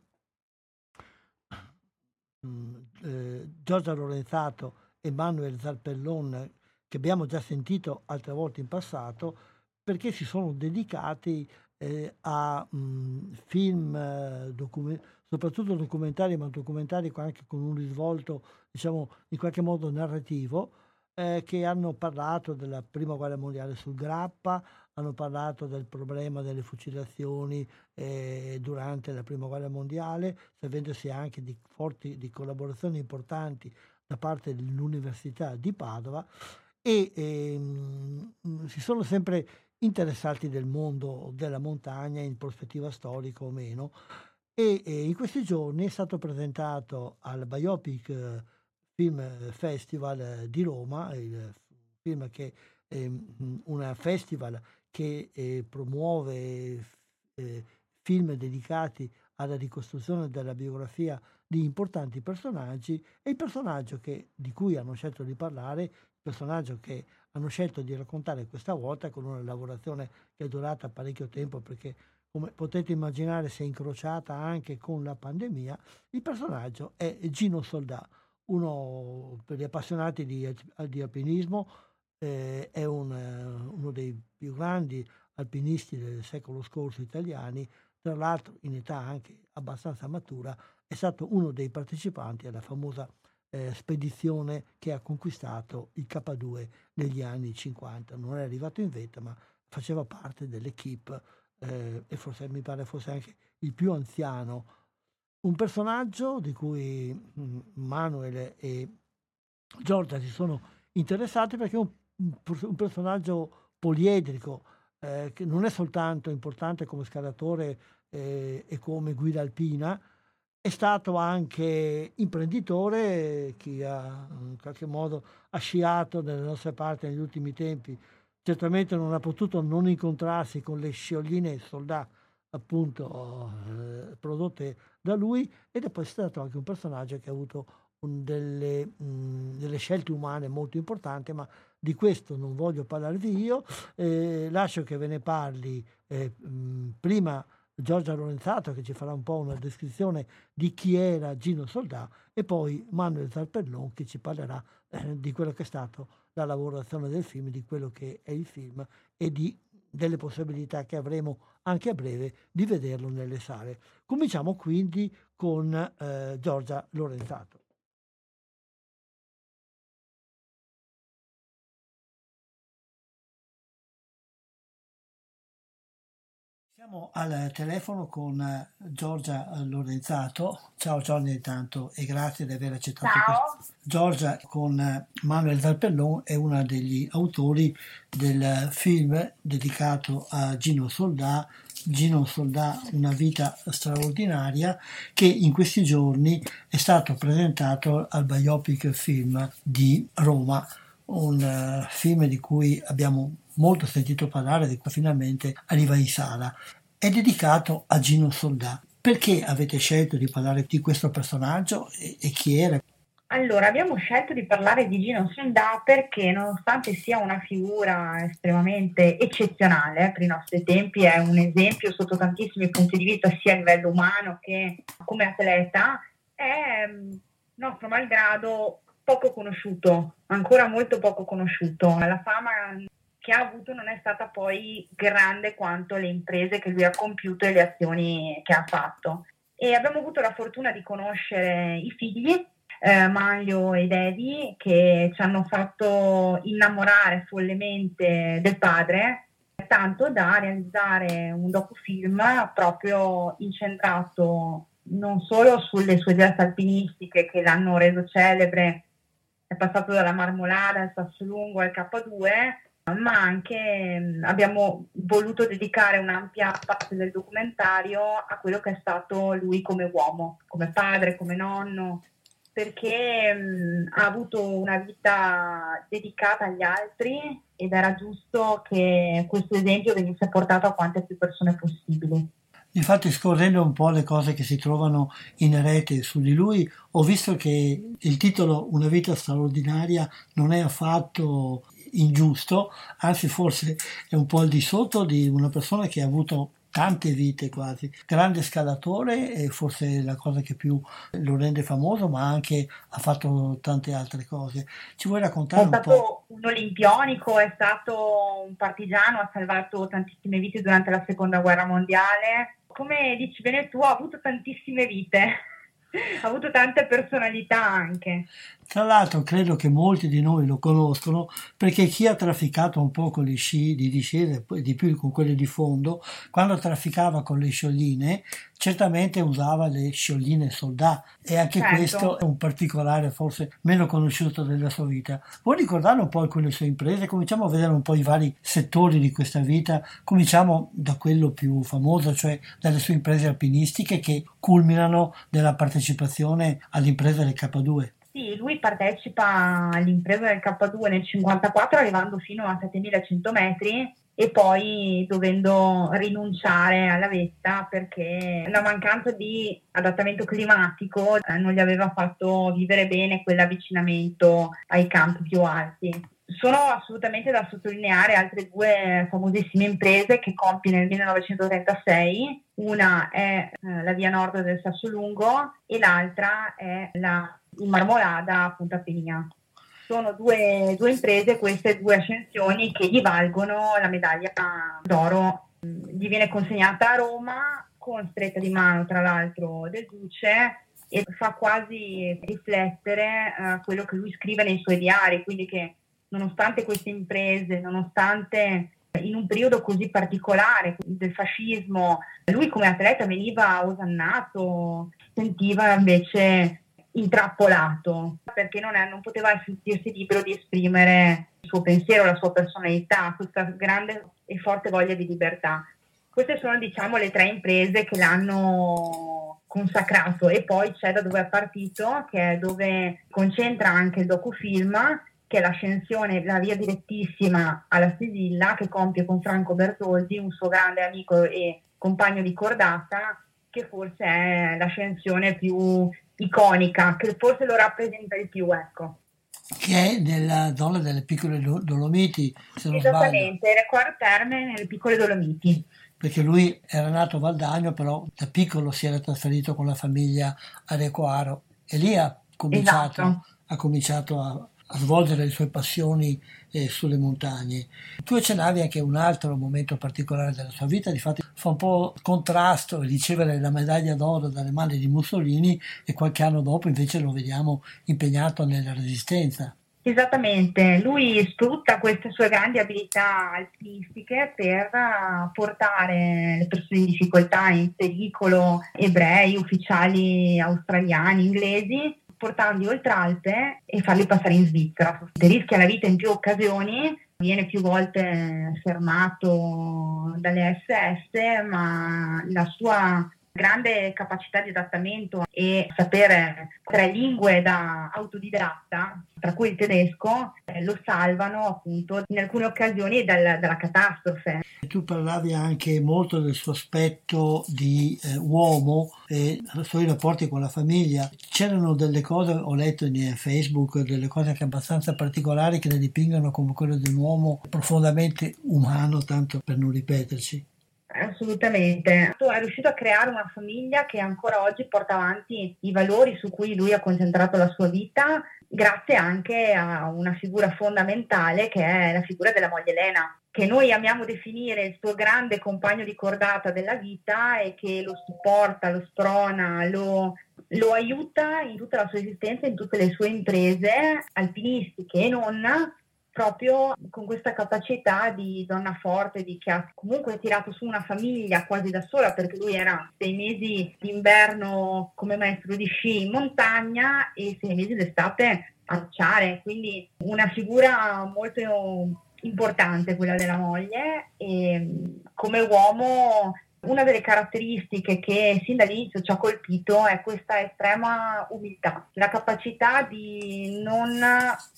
mm, eh, Giorgia Lorenzato e Manuel Zarpellon, che abbiamo già sentito altre volte in passato, perché si sono dedicati eh, a mh, mm, film, eh, document- soprattutto documentari, ma documentari anche con un risvolto, diciamo, in qualche modo narrativo, eh, che hanno parlato della prima guerra mondiale sul grappa, hanno parlato del problema delle fucilazioni eh, durante la prima guerra mondiale, servendosi anche di forti di collaborazioni importanti da parte dell'Università di Padova e ehm, si sono sempre interessati del mondo della montagna in prospettiva storica o meno. E, e in questi giorni è stato presentato al Biopic Film Festival di Roma, il film che è un festival che eh, promuove eh, film dedicati alla ricostruzione della biografia di importanti personaggi e il personaggio che, di cui hanno scelto di parlare, il personaggio che hanno scelto di raccontare questa volta con una lavorazione che è durata parecchio tempo perché come potete immaginare si è incrociata anche con la pandemia, il personaggio è Gino Soldà, uno per gli appassionati di, di alpinismo, eh, è un, uno dei più grandi alpinisti del secolo scorso italiani, tra l'altro in età anche abbastanza matura, è stato uno dei partecipanti alla famosa eh, spedizione che ha conquistato il K2 negli anni 50. Non è arrivato in vetta, ma faceva parte dell'equipe eh, e forse mi pare fosse anche il più anziano. Un personaggio di cui mm, Manuel e Giorgia si sono interessati perché è un, un personaggio poliedrico, eh, che non è soltanto importante come scalatore eh, e come guida alpina, è stato anche imprenditore, chi ha in qualche modo ha sciato nelle nostre parti negli ultimi tempi, certamente non ha potuto non incontrarsi con le sciogline soldà appunto eh, prodotte da lui ed è poi stato anche un personaggio che ha avuto un, delle, mh, delle, scelte umane molto importanti, ma di questo non voglio parlarvi io, eh, lascio che ve ne parli eh, prima Giorgia Lorenzato che ci farà un po' una descrizione di chi era Gino Soldà e poi Manuel Zarpellon che ci parlerà eh, di quello che è stato la lavorazione del film, di quello che è il film e di, delle possibilità che avremo anche a breve di vederlo nelle sale. Cominciamo quindi con eh, Giorgia Lorenzato. Siamo al telefono con eh, Giorgia Lorenzato. Ciao Giorgia intanto e grazie di aver accettato Ciao. questo. Giorgia con eh, Manuel Zarpellon è una degli autori del film dedicato a Gino Soldà, Gino Soldà, una vita straordinaria, che in questi giorni è stato presentato al Biopic Film di Roma, un film di cui abbiamo molto sentito parlare di cui finalmente arriva in sala. È dedicato a Gino Soldà. Perché avete scelto di parlare di questo personaggio e, e chi era? Allora, abbiamo scelto di parlare di Gino Soldà perché nonostante sia una figura estremamente eccezionale per i nostri tempi, è un esempio sotto tantissimi punti di vista, sia a livello umano che come atleta, è nostro malgrado poco conosciuto, ancora molto poco conosciuto. La fama che ha avuto non è stata poi grande quanto le imprese che lui ha compiuto e le azioni che ha fatto. E abbiamo avuto la fortuna di conoscere i figli, eh, Maglio ed Eddie, che ci hanno fatto innamorare follemente del padre, tanto da realizzare un docufilm proprio incentrato non solo sulle sue geste alpinistiche che l'hanno reso celebre, è passato dalla Marmolada al Sassolungo al K2, ma anche abbiamo voluto dedicare un'ampia parte del documentario a quello che è stato lui come uomo, come padre, come nonno, perché mh, ha avuto una vita dedicata agli altri ed era giusto che questo esempio venisse portato a quante più persone possibili. Infatti scorrendo un po' le cose che si trovano in rete su di lui, ho visto che il titolo Una vita straordinaria non è affatto ingiusto, anzi forse è un po' al di sotto di una persona che ha avuto tante vite quasi, grande scalatore e forse la cosa che più lo rende famoso, ma anche ha fatto tante altre cose. Ci vuoi raccontare è un po'? È stato un olimpionico, è stato un partigiano, ha salvato tantissime vite durante la seconda guerra mondiale. Come dici bene tu, ha avuto tantissime vite [LAUGHS] ha avuto tante personalità anche. Tra l'altro credo che molti di noi lo conoscono perché chi ha trafficato un po' con gli sci di discesa e di più con quelli di fondo, quando trafficava con le sciogline, certamente usava le sciogline soldà e anche certo. questo è un particolare forse meno conosciuto della sua vita. Vuoi ricordare un po' alcune sue imprese? Cominciamo a vedere un po' i vari settori di questa vita. Cominciamo da quello più famoso, cioè dalle sue imprese alpinistiche che culminano nella partecipazione all'impresa del K2. Sì, lui partecipa all'impresa del K2 nel 1954 arrivando fino a 7100 metri e poi dovendo rinunciare alla vetta perché la mancanza di adattamento climatico eh, non gli aveva fatto vivere bene quell'avvicinamento ai campi più alti. sono assolutamente da sottolineare altre due famosissime imprese che compie nel 1936. Una è eh, la via nord del Sassolungo e l'altra è la in Marmolada a Punta Penia. Sono due, due imprese, queste due ascensioni che gli valgono la medaglia d'oro. Gli viene consegnata a Roma con stretta di mano, tra l'altro, del Duce e fa quasi riflettere uh, quello che lui scrive nei suoi diari, quindi che nonostante queste imprese, nonostante in un periodo così particolare del fascismo, lui come atleta veniva osannato, sentiva invece intrappolato perché non, è, non poteva sentirsi libero di esprimere il suo pensiero, la sua personalità, questa grande e forte voglia di libertà. Queste sono diciamo le tre imprese che l'hanno consacrato e poi c'è da dove è partito, che è dove concentra anche il docufilm che è l'ascensione, la via direttissima alla Sivilla che compie con Franco Bertoldi, un suo grande amico e compagno di cordata, che forse è l'ascensione più iconica, che forse lo rappresenta di più, ecco. Che è nella zona delle piccole Dolomiti, se non Esattamente, nel quarto terme nelle piccole Dolomiti. Perché lui era nato a Valdagno, però da piccolo si era trasferito con la famiglia a Requaro e lì ha cominciato, esatto. ha cominciato a, a svolgere le sue passioni eh, sulle montagne. Tu accennavi anche un altro momento particolare della sua vita, difatti fa un po' contrasto ricevere la medaglia d'oro dalle mani di Mussolini e qualche anno dopo invece lo vediamo impegnato nella resistenza. Esattamente, lui sfrutta queste sue grandi abilità alpinistiche per portare le persone in difficoltà, in pericolo, ebrei, ufficiali australiani, inglesi, portarli oltre Alpe e farli passare in Svizzera. Rischia la vita in più occasioni, viene più volte fermato dalle SS, ma la sua grande capacità di adattamento e sapere tre lingue da autodidatta, tra cui il tedesco, eh, lo salvano appunto in alcune occasioni dal, dalla catastrofe. Tu parlavi anche molto del suo aspetto di eh, uomo e i suoi rapporti con la famiglia. C'erano delle cose, ho letto in Facebook, delle cose anche abbastanza particolari che le dipingono come quello di un uomo profondamente umano, tanto per non ripeterci. Assolutamente. È riuscito a creare una famiglia che ancora oggi porta avanti i valori su cui lui ha concentrato la sua vita, grazie anche a una figura fondamentale che è la figura della moglie Elena, che noi amiamo definire il suo grande compagno di cordata della vita e che lo supporta, lo sprona, lo, lo aiuta in tutta la sua esistenza, in tutte le sue imprese alpinistiche e non proprio con questa capacità di donna forte, di che ha comunque tirato su una famiglia quasi da sola perché lui era sei mesi d'inverno come maestro di sci in montagna e sei mesi d'estate a arciare, quindi una figura molto importante quella della moglie e come uomo una delle caratteristiche che sin dall'inizio ci ha colpito è questa estrema umiltà, la capacità di non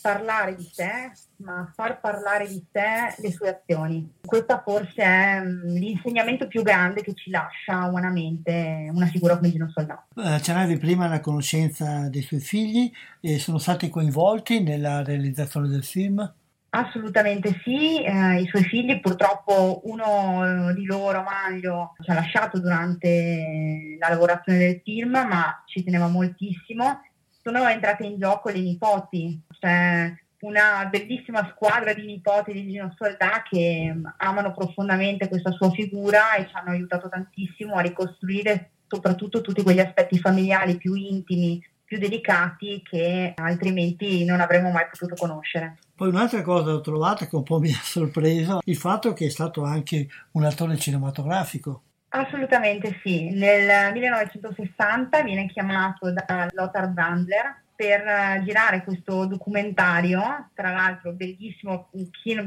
parlare di sé, ma far parlare di sé le sue azioni. Questo forse è mm, l'insegnamento più grande che ci lascia umanamente una figura come Gino Soldato. Eh, Accennavi prima la conoscenza dei suoi figli sono stati coinvolti nella realizzazione del film? Assolutamente sì, eh, i suoi figli purtroppo uno di loro, Maglio, ci ha lasciato durante la lavorazione del film, ma ci teneva moltissimo. Sono entrate in gioco le nipoti, cioè una bellissima squadra di nipoti di Gino Soldà che amano profondamente questa sua figura e ci hanno aiutato tantissimo a ricostruire soprattutto tutti quegli aspetti familiari più intimi, più delicati che altrimenti non avremmo mai potuto conoscere. Poi un'altra cosa ho trovato che un po' mi ha sorpreso, il fatto che è stato anche un attore cinematografico. Assolutamente sì, nel 1960 viene chiamato da Lothar Brandler per girare questo documentario, tra l'altro bellissimo,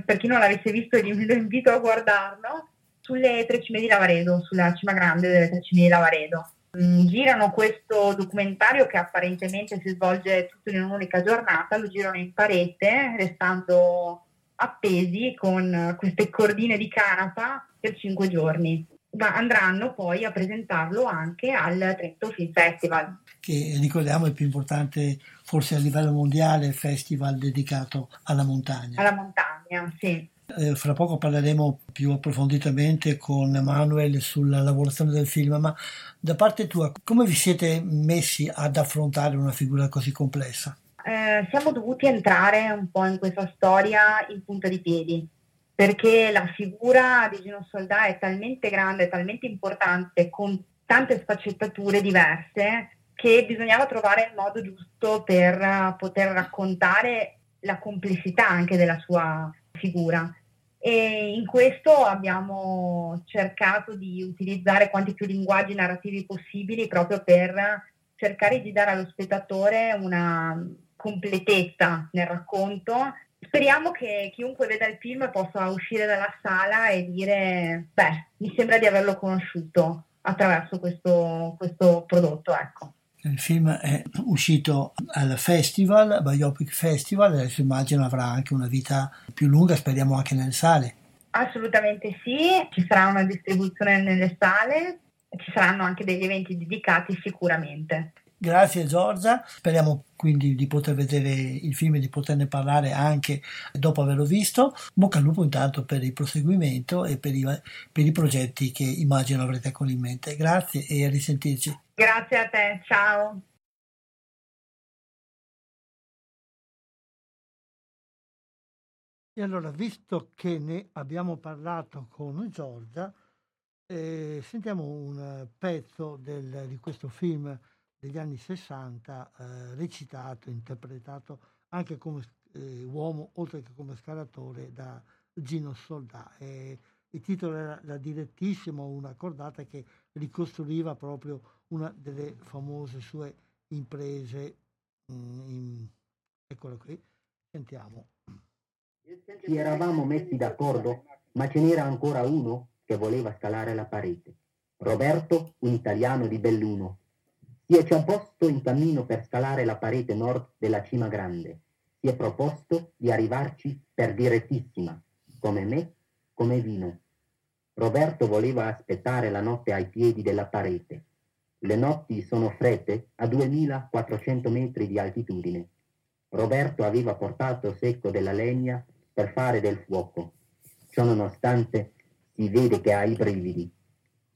per chi non l'avesse visto lo [LAUGHS] invito a guardarlo, sulle tre cime di Lavaredo, sulla cima grande delle tre cime di Lavaredo. Mm, girano questo documentario che apparentemente si svolge tutto in un'unica giornata, lo girano in parete, restando appesi con queste cordine di canapa per cinque giorni. andranno poi a presentarlo anche al Trento Film Festival. Che ricordiamo è il più importante, forse a livello mondiale, festival dedicato alla montagna. Alla montagna, sì. Eh, fra poco parleremo più approfonditamente con Manuel sulla lavorazione del film, ma da parte tua come vi siete messi ad affrontare una figura così complessa? Eh, siamo dovuti entrare un po' in questa storia in punta di piedi perché la figura di Gino Soldà è talmente grande, talmente importante, con tante sfaccettature diverse, che bisognava trovare il modo giusto per poter raccontare la complessità anche della sua figura. E in questo abbiamo cercato di utilizzare quanti più linguaggi narrativi possibili proprio per cercare di dare allo spettatore una completezza nel racconto speriamo che chiunque veda il film possa uscire dalla sala e dire, beh, mi sembra di averlo conosciuto attraverso questo, questo prodotto. Ecco. Il film è uscito al festival, Biopic Festival, adesso immagino avrà anche una vita più lunga, speriamo anche nelle sale. Assolutamente sì, ci sarà una distribuzione nelle sale, ci saranno anche degli eventi dedicati sicuramente. Grazie Giorgia, speriamo quindi di poter vedere il film e di poterne parlare anche dopo averlo visto. Bocca al lupo intanto per il proseguimento e per i, per i progetti che immagino avrete ancora in mente. Grazie e a risentirci. Grazie a te, ciao. E allora, visto che ne abbiamo parlato con Giorgia, eh, sentiamo un pezzo del, di questo film degli anni 60, eh, recitato, interpretato anche come eh, uomo, oltre che come scalatore, da Gino Soldà. Il titolo era La direttissima, una cordata che ricostruiva proprio una delle famose sue imprese. Mm, in... Eccolo qui, sentiamo. Ci eravamo messi d'accordo, ma ce n'era ancora uno che voleva scalare la parete. Roberto, un italiano di Belluno, si è già posto in cammino per scalare la parete nord della cima grande. Si è proposto di arrivarci per direttissima, come me, come vino. Roberto voleva aspettare la notte ai piedi della parete. Le notti sono fredde a 2400 metri di altitudine. Roberto aveva portato secco della legna per fare del fuoco. Ciò nonostante si vede che ha i brividi.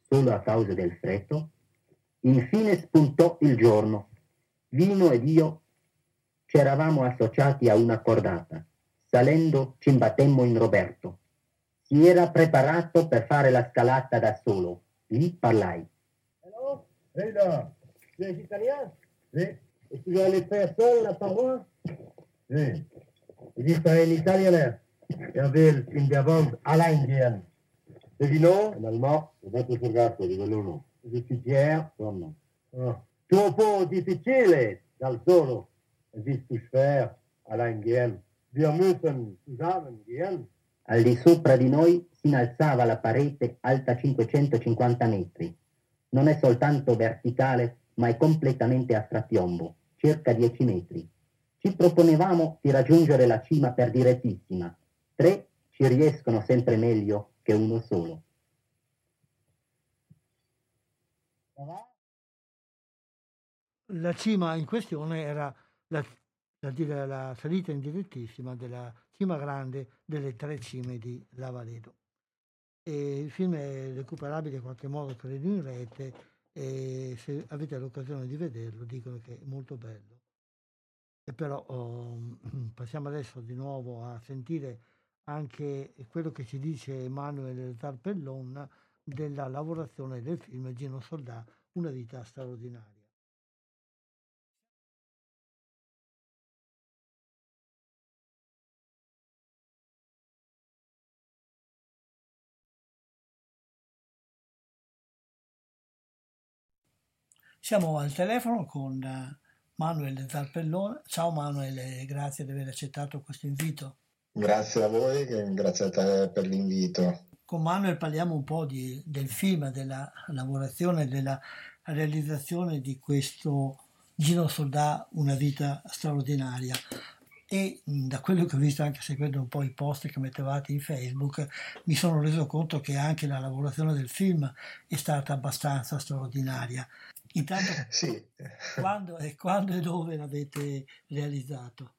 Solo a causa del freddo Infine spuntò il giorno. Vino ed io ci eravamo associati a una cordata. Salendo ci imbattemmo in Roberto. Si era preparato per fare la scalata da solo. Lì parlai. Hey là, tu es italien? Oui. Et tu aller faire seul la paroi? Oui. Ich bin ein Italiener. Er will in der Wand allein gehen. Et vino? En allemand, è detto sul gatto di quell'uno difficile, insomma. Oh. Troppo difficile dal solo. Es ist zu schwer, allein gehen. Wir müssen zusammen gehen. Al di sopra di noi si innalzava la parete alta 550 metri. Non è soltanto verticale, ma è completamente a strapiombo, circa 10 metri. Ci proponevamo di raggiungere la cima per direttissima. Tre ci riescono sempre meglio che uno solo. La cima in questione era la, la, la salita in direttissima della cima grande delle tre cime di Lavaledo. E il film è recuperabile in qualche modo, credo, in rete e se avete l'occasione di vederlo dicono che è molto bello. E però oh, [CLEARS THROAT] passiamo adesso di nuovo a sentire anche quello che ci dice Emanuele Tarpellon della lavorazione del film Gino Soldà, Una vita straordinaria. Siamo al telefono con eh, Manuel Zarpellone. Ciao Manuel, grazie di aver accettato questo invito. Grazie a voi, grazie a te per l'invito con Manuel parliamo un po' di, del film, della lavorazione, della realizzazione di questo Gino Soldà, una vita straordinaria. e da quello che ho visto anche seguendo un po' i post che mettevate in Facebook mi sono reso conto che anche la lavorazione del film è stata abbastanza straordinaria. Intanto, [LAUGHS] sì. quando, e quando e dove l'avete realizzato?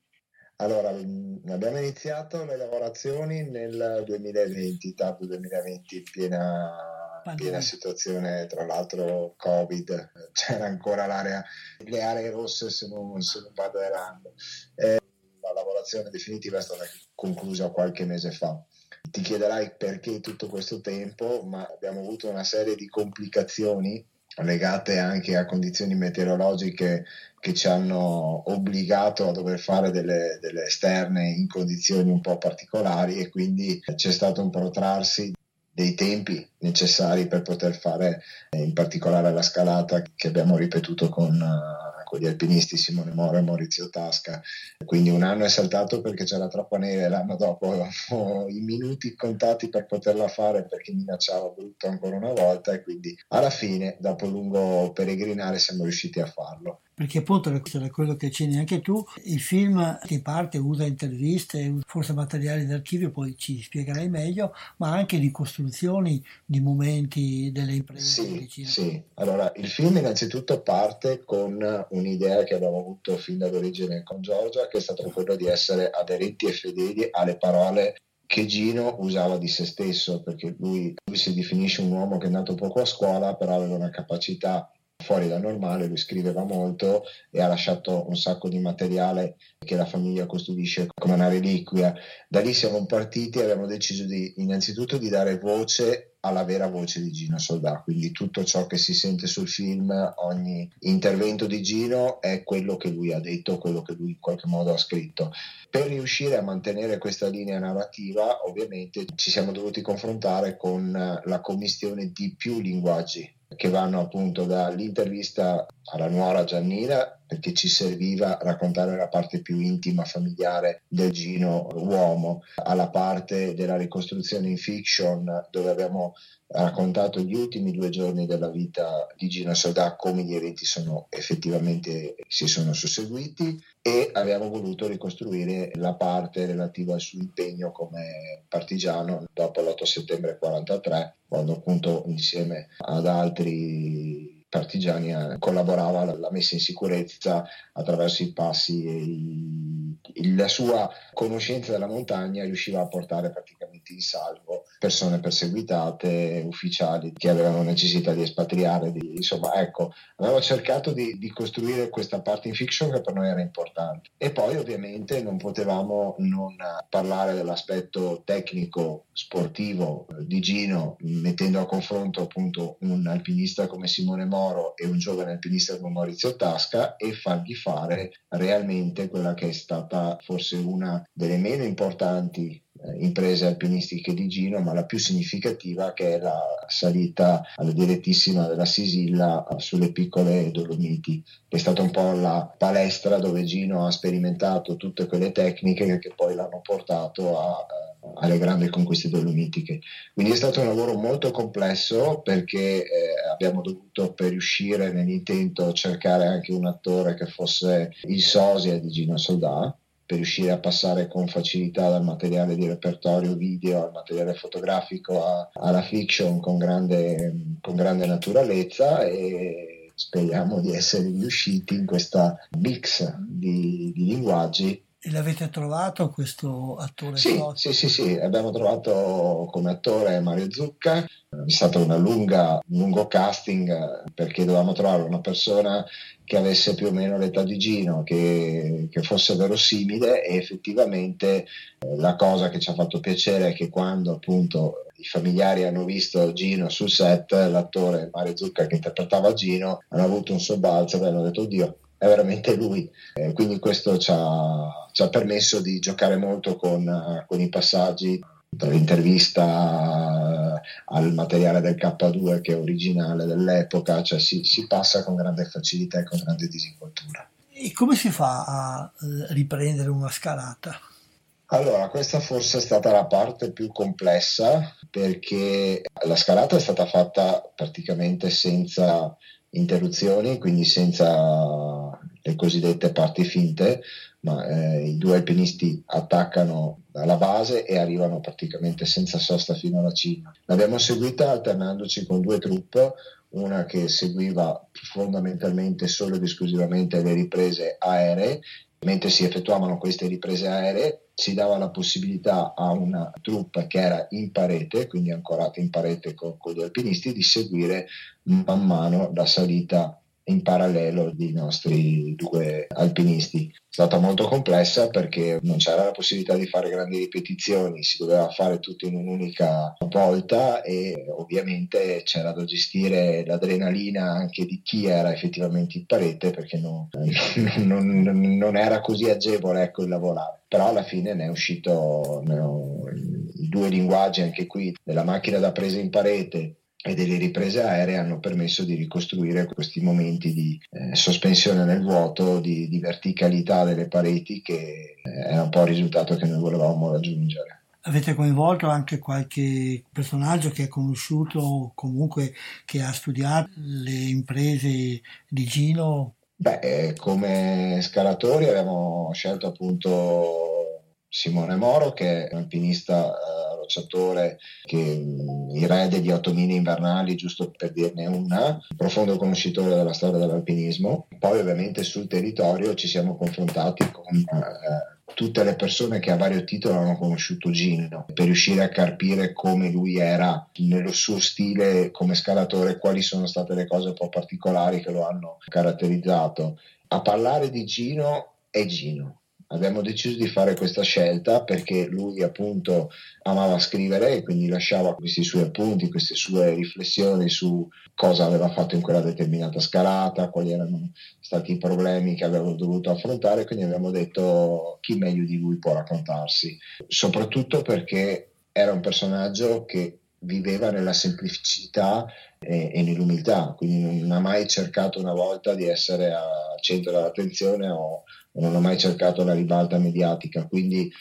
Allora, abbiamo iniziato le lavorazioni nel 2020, tardo 2020, piena piena situazione, tra l'altro Covid, [LAUGHS] c'era ancora l'area, le aree rosse se non, se non vado errando. Eh, la lavorazione definitiva è stata conclusa qualche mese fa. Ti chiederai perché tutto questo tempo, ma abbiamo avuto una serie di complicazioni legate anche a condizioni meteorologiche che ci hanno obbligato a dover fare delle, delle, esterne in condizioni un po' particolari e quindi c'è stato un protrarsi dei tempi necessari per poter fare eh, in particolare la scalata che abbiamo ripetuto con, uh, con, gli alpinisti Simone Moro e Maurizio Tasca. Quindi un anno è saltato perché c'era troppa neve, l'anno dopo avevamo i minuti contati per poterla fare perché minacciava brutto ancora una volta e quindi alla fine, dopo lungo peregrinare, siamo riusciti a farlo perché appunto da quello che accenni anche tu, il film in parte usa interviste, forse materiali d'archivio, poi ci spiegherai meglio, ma anche ricostruzioni di momenti delle imprese. Sì, sì, allora il film innanzitutto parte con un'idea che abbiamo avuto fin dall'origine con Giorgia, che è stato quello di essere aderenti e fedeli alle parole che Gino usava di se stesso, perché lui, lui si definisce un uomo che è nato poco a scuola, però aveva una capacità fuori dal normale, lui scriveva molto e ha lasciato un sacco di materiale che la famiglia custodisce come una reliquia. Da lì siamo partiti e abbiamo deciso di, innanzitutto di dare voce alla vera voce di Gino Soldà, quindi tutto ciò che si sente sul film, ogni intervento di Gino è quello che lui ha detto, quello che lui in qualche modo ha scritto. Per riuscire a mantenere questa linea narrativa, ovviamente ci siamo dovuti confrontare con la commistione di più linguaggi che vanno appunto dall'intervista alla nuora Giannina perché ci serviva raccontare la parte più intima, familiare del Gino uomo, alla parte della ricostruzione in fiction dove abbiamo raccontato gli ultimi due giorni della vita di Gino Sodà, come gli eventi sono effettivamente si sono susseguiti e abbiamo voluto ricostruire la parte relativa al suo impegno come partigiano dopo l'8 settembre 43, quando appunto insieme ad altri partigiani eh, collaborava alla messa in sicurezza attraverso i passi e i, la sua conoscenza della montagna riusciva a portare praticamente in salvo persone perseguitate, ufficiali che avevano necessità di espatriare, di, insomma ecco, avevamo cercato di, di, costruire questa parte in fiction che per noi era importante. E poi ovviamente non potevamo non parlare dell'aspetto tecnico sportivo di Gino mettendo a confronto appunto un alpinista come Simone Moro Moro e un giovane alpinista come Maurizio Tasca e fargli fare realmente quella che è stata forse una delle meno importanti imprese alpinistiche di Gino, ma la più significativa che è la salita alla direttissima della Sisilla sulle piccole Dolomiti. È stata un po' la palestra dove Gino ha sperimentato tutte quelle tecniche che poi l'hanno portato a alle grandi conquiste dolomitiche. Quindi è stato un lavoro molto complesso perché eh, abbiamo dovuto per riuscire nell'intento cercare anche un attore che fosse il sosia di Gino Soldà per riuscire a passare con facilità dal materiale di repertorio video al materiale fotografico a, alla fiction con grande, con grande naturalezza e speriamo di essere riusciti in questa mix di, di linguaggi e l'avete trovato questo attore? Sì, sì, sì, sì, abbiamo trovato come attore Mario Zucca, è stato lunga, un lungo casting perché dovevamo trovare una persona che avesse più o meno l'età di Gino, che, che fosse verosimile e effettivamente eh, la cosa che ci ha fatto piacere è che quando appunto i familiari hanno visto Gino sul set, l'attore Mario Zucca che interpretava Gino, hanno avuto un sobbalzo e hanno detto oddio, è veramente lui. Eh, quindi questo ci ha, ci ha, permesso di giocare molto con, con i passaggi dall'intervista al materiale del K2 che è originale dell'epoca, cioè si, si passa con grande facilità e con grande disinvoltura. E come si fa a eh, riprendere una scalata? Allora, questa forse è stata la parte più complessa perché la scalata è stata fatta praticamente senza interruzioni, quindi senza le cosiddette parti finte, ma eh, i due alpinisti attaccano dalla base e arrivano praticamente senza sosta fino alla cima. L'abbiamo seguita alternandoci con due truppe, una che seguiva fondamentalmente solo ed esclusivamente le riprese aeree mentre si effettuavano queste riprese aeree si dava la possibilità a una truppa che era in parete, quindi ancorata in parete con, con gli alpinisti, di seguire man mano la salita in parallelo dei nostri due alpinisti. È stata molto complessa perché non c'era la possibilità di fare grandi ripetizioni, si doveva fare tutto in un'unica volta e ovviamente c'era da gestire l'adrenalina anche di chi era effettivamente in parete perché non, [LAUGHS] non, non, era così agevole ecco, il lavorare. Però alla fine ne è uscito ne due linguaggi anche qui della macchina da presa in parete e delle riprese aeree hanno permesso di ricostruire questi momenti di eh, sospensione nel vuoto, di, di, verticalità delle pareti che eh, è un po' il risultato che noi volevamo raggiungere. Avete coinvolto anche qualche personaggio che è conosciuto o comunque che ha studiato le imprese di Gino? Beh, eh, come scalatori abbiamo scelto appunto Simone Moro che è un alpinista eh, calciatore che i re degli otto mini invernali, giusto per dirne una, profondo conoscitore della storia dell'alpinismo. Poi ovviamente sul territorio ci siamo confrontati con eh, tutte le persone che a vario titolo hanno conosciuto Gino per riuscire a capire come lui era nello suo stile come scalatore, quali sono state le cose un po' particolari che lo hanno caratterizzato. A parlare di Gino è Gino, abbiamo deciso di fare questa scelta perché lui appunto amava scrivere e quindi lasciava questi suoi appunti, queste sue riflessioni su cosa aveva fatto in quella determinata scalata, quali erano stati i problemi che aveva dovuto affrontare, quindi abbiamo detto chi meglio di lui può raccontarsi, soprattutto perché era un personaggio che viveva nella semplicità e, e, nell'umiltà, quindi non ha mai cercato una volta di essere al centro dell'attenzione o non ho mai cercato la ribalta mediatica, quindi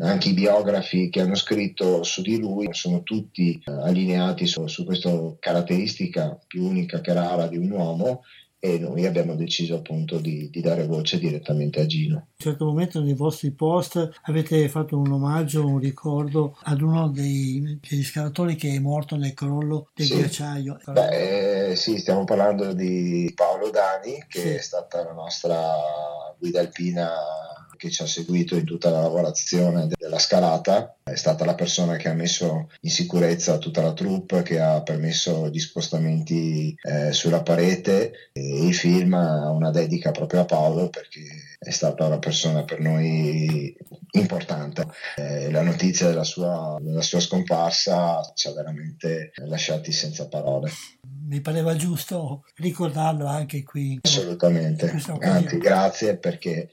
anche i biografi che hanno scritto su di lui sono tutti eh, allineati su, su questa caratteristica più unica che rara di un uomo e noi abbiamo deciso appunto di, di, dare voce direttamente a Gino. A un certo momento nei vostri post avete fatto un omaggio, un ricordo ad uno dei, degli scalatori che è morto nel crollo del sì. ghiacciaio. Beh, eh, sì, stiamo parlando di Paolo Dani che sì. è stata la nostra guida alpina che ci ha seguito in tutta la lavorazione della scalata, è stata la persona che ha messo in sicurezza tutta la troupe, che ha permesso gli spostamenti eh, sulla parete. E il film ha una dedica proprio a Paolo perché è stata una persona per noi importante. Eh, la notizia della sua, della sua scomparsa ci ha veramente lasciati senza parole mi pareva giusto ricordarlo anche qui. Assolutamente, anzi grazie perché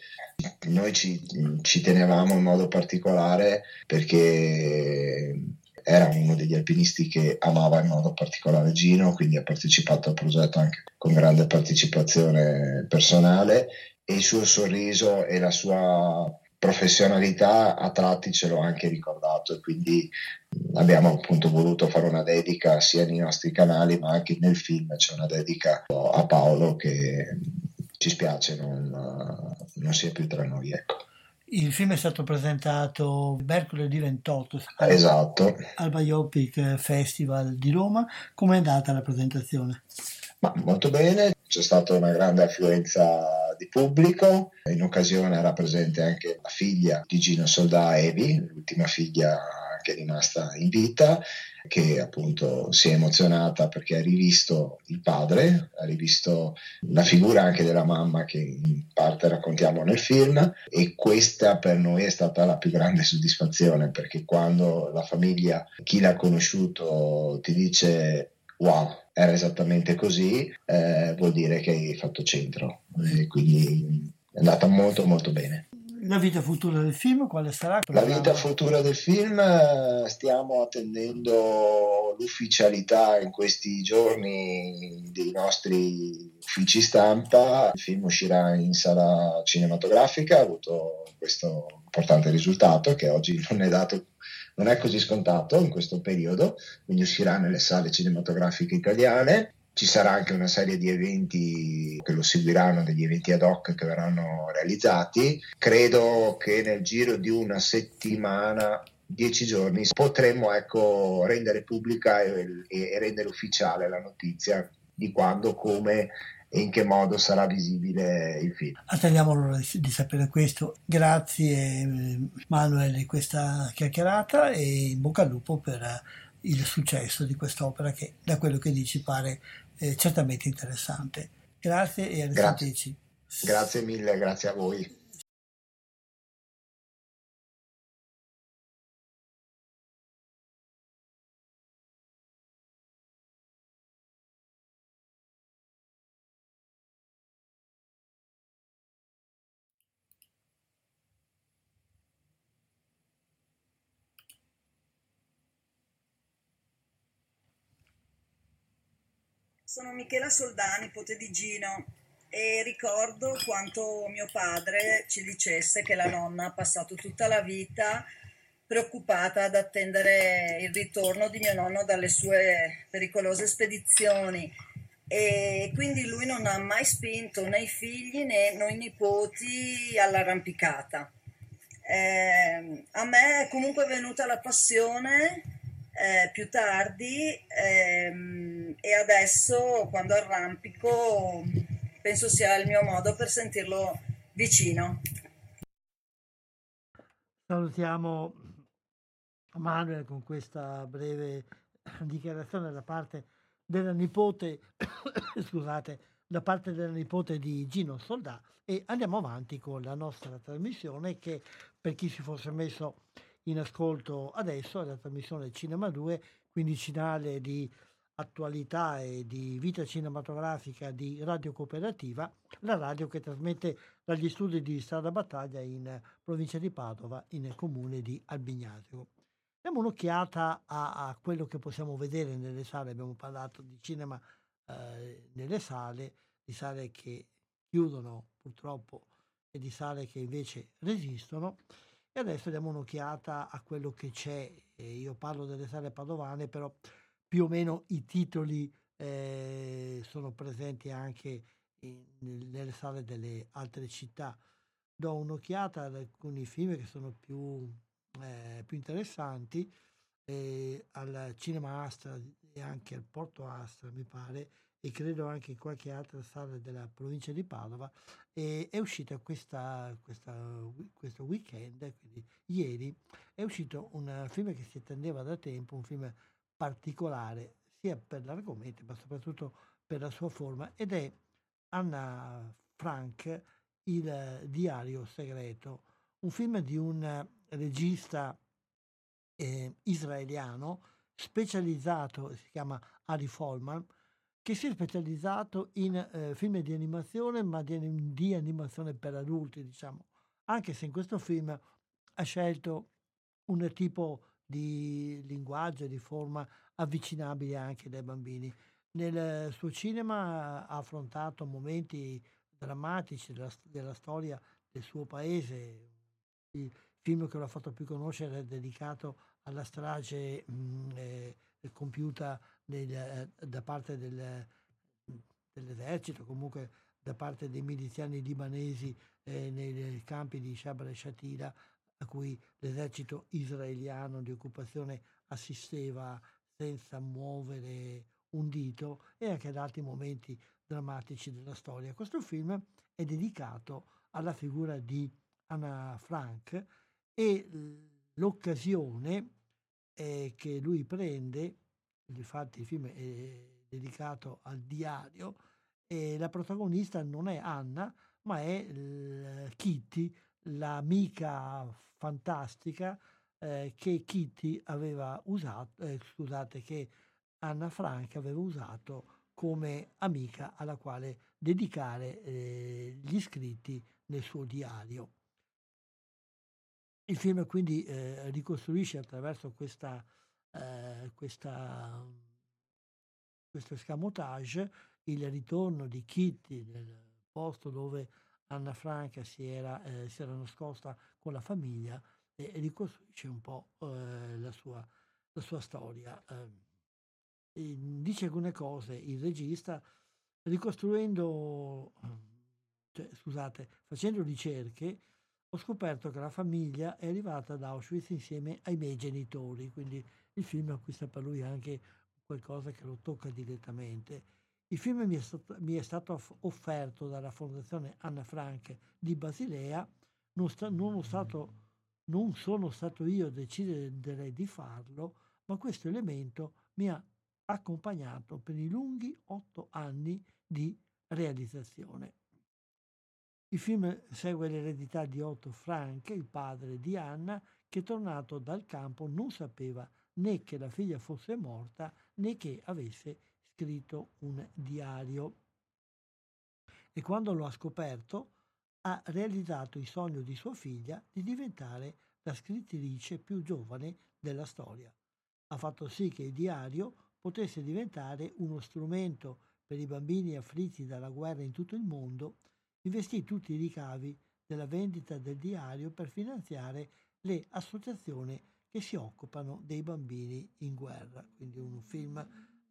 noi ci, ci tenevamo in modo particolare perché era uno degli alpinisti che amava in modo particolare Gino, quindi ha partecipato al progetto anche con grande partecipazione personale. E il suo sorriso e la sua professionalità a tratti ce l'ho anche ricordato e quindi abbiamo appunto voluto fare una dedica sia nei nostri canali ma anche nel film c'è una dedica a Paolo che ci spiace non, non sia più tra noi ecco. Il film è stato presentato mercoledì 28 al, esatto. al Biopic Festival di Roma. Come è andata la presentazione? Ma molto bene, c'è stata una grande affluenza di pubblico, in occasione era presente anche la figlia di Gino Soldà, Evi, l'ultima figlia che è rimasta in vita, che appunto si è emozionata perché ha rivisto il padre, ha rivisto la figura anche della mamma che in parte raccontiamo nel film. E questa per noi è stata la più grande soddisfazione perché quando la famiglia, chi l'ha conosciuto ti dice wow, era esattamente così, eh, vuol dire che hai fatto centro. E quindi è andata molto molto bene. La vita futura del film quale sarà? La vita futura del film eh, stiamo attendendo l'ufficialità in questi giorni dei nostri uffici stampa. Il film uscirà in sala cinematografica, ha avuto questo importante risultato che oggi non è dato non è così scontato in questo periodo, quindi uscirà nelle sale cinematografiche italiane ci sarà anche una serie di eventi che lo seguiranno, degli eventi ad hoc che verranno realizzati. Credo che nel giro di una settimana dieci giorni potremmo ecco, rendere pubblica e, e, rendere ufficiale la notizia di quando, come e in che modo sarà visibile il film. Attendiamo allora di sapere questo. Grazie Manuel di questa chiacchierata e in bocca al lupo per il successo di quest'opera che da quello che dici pare eh, certamente interessante. Grazie e a risentirci. Grazie. grazie mille, grazie a voi. Sono Michela Soldani, nipote di Gino e ricordo quanto mio padre ci dicesse che la nonna ha passato tutta la vita preoccupata ad attendere il ritorno di mio nonno dalle sue pericolose spedizioni e quindi lui non ha mai spinto né i figli né noi nipoti all'arrampicata. Eh, a me è comunque venuta la passione eh, più tardi ehm, e adesso quando arrampico penso sia il mio modo per sentirlo vicino. Salutiamo Manuel con questa breve dichiarazione da parte della nipote, [COUGHS] scusate, da parte della nipote di Gino Soldà e andiamo avanti con la nostra trasmissione che per chi si fosse messo in ascolto adesso è la trasmissione Cinema 2, quindicinale di attualità e di vita cinematografica di Radio Cooperativa, la radio che trasmette dagli studi di Strada Battaglia in provincia di Padova, in comune di Albignasio. Diamo un'occhiata a, a, quello che possiamo vedere nelle sale, abbiamo parlato di cinema eh, nelle sale, di sale che chiudono purtroppo e di sale che invece resistono. E adesso diamo un'occhiata a quello che c'è. Eh, io parlo delle sale padovane, però più o meno i titoli eh, sono presenti anche in, nelle sale delle altre città. Do un'occhiata ad alcuni film che sono più, eh, più interessanti, eh, al Cinema Astra e anche al Porto Astra, mi pare, e credo anche in qualche altra sala della provincia di Padova, e è uscita questa, questa, questo weekend, quindi ieri, è uscito un film che si attendeva da tempo, un film particolare sia per l'argomento ma soprattutto per la sua forma ed è Anna Frank, Il diario segreto, un film di un regista eh, israeliano specializzato, si chiama Ari Folman, che si è specializzato in eh, film di animazione, ma di, di, animazione per adulti, diciamo, anche se in questo film ha scelto un tipo di linguaggio, di forma avvicinabile anche dai bambini. Nel suo cinema ha affrontato momenti drammatici della, della storia del suo paese. Il film che l'ha fatto più conoscere è dedicato alla strage mh, eh, compiuta nel, eh, da parte del, dell'esercito, comunque da parte dei miliziani libanesi eh, nei campi di Shabra e Shatila, a cui l'esercito israeliano di occupazione assisteva senza muovere un dito e anche ad altri momenti drammatici della storia. Questo film è dedicato alla figura di Anna Frank e l'occasione eh, che lui prende Infatti il film è dedicato al diario e la protagonista non è Anna, ma è Kitty, l'amica fantastica eh, che Kitty aveva usato, eh, scusate, che Anna Frank aveva usato come amica alla quale dedicare eh, gli scritti nel suo diario. Il film quindi eh, ricostruisce attraverso questa eh, questa, questo escamotage, il ritorno di Kitty nel posto dove Anna Franca si era, eh, si era nascosta con la famiglia e, e ricostruisce un po' eh, la, sua, la, sua, storia. Ehm, dice alcune cose il regista ricostruendo, cioè, scusate, facendo ricerche, ho scoperto che la famiglia è arrivata ad Auschwitz insieme ai miei genitori, quindi il film acquista per lui anche qualcosa che lo tocca direttamente. Il film mi è stato, mi è stato offerto dalla Fondazione Anna Frank di Basilea, non, sta, non, stato, non sono stato io a decidere di farlo, ma questo elemento mi ha accompagnato per i lunghi otto anni di realizzazione. Il film segue l'eredità di Otto Frank, il padre di Anna, che tornato dal campo non sapeva né che la figlia fosse morta né che avesse scritto un diario. E quando lo ha scoperto, ha realizzato il sogno di sua figlia di diventare la scrittrice più giovane della storia. Ha fatto sì che il diario potesse diventare uno strumento per i bambini afflitti dalla guerra in tutto il mondo, investì tutti i ricavi della vendita del diario per finanziare le associazioni che si occupano dei bambini in guerra. Quindi un film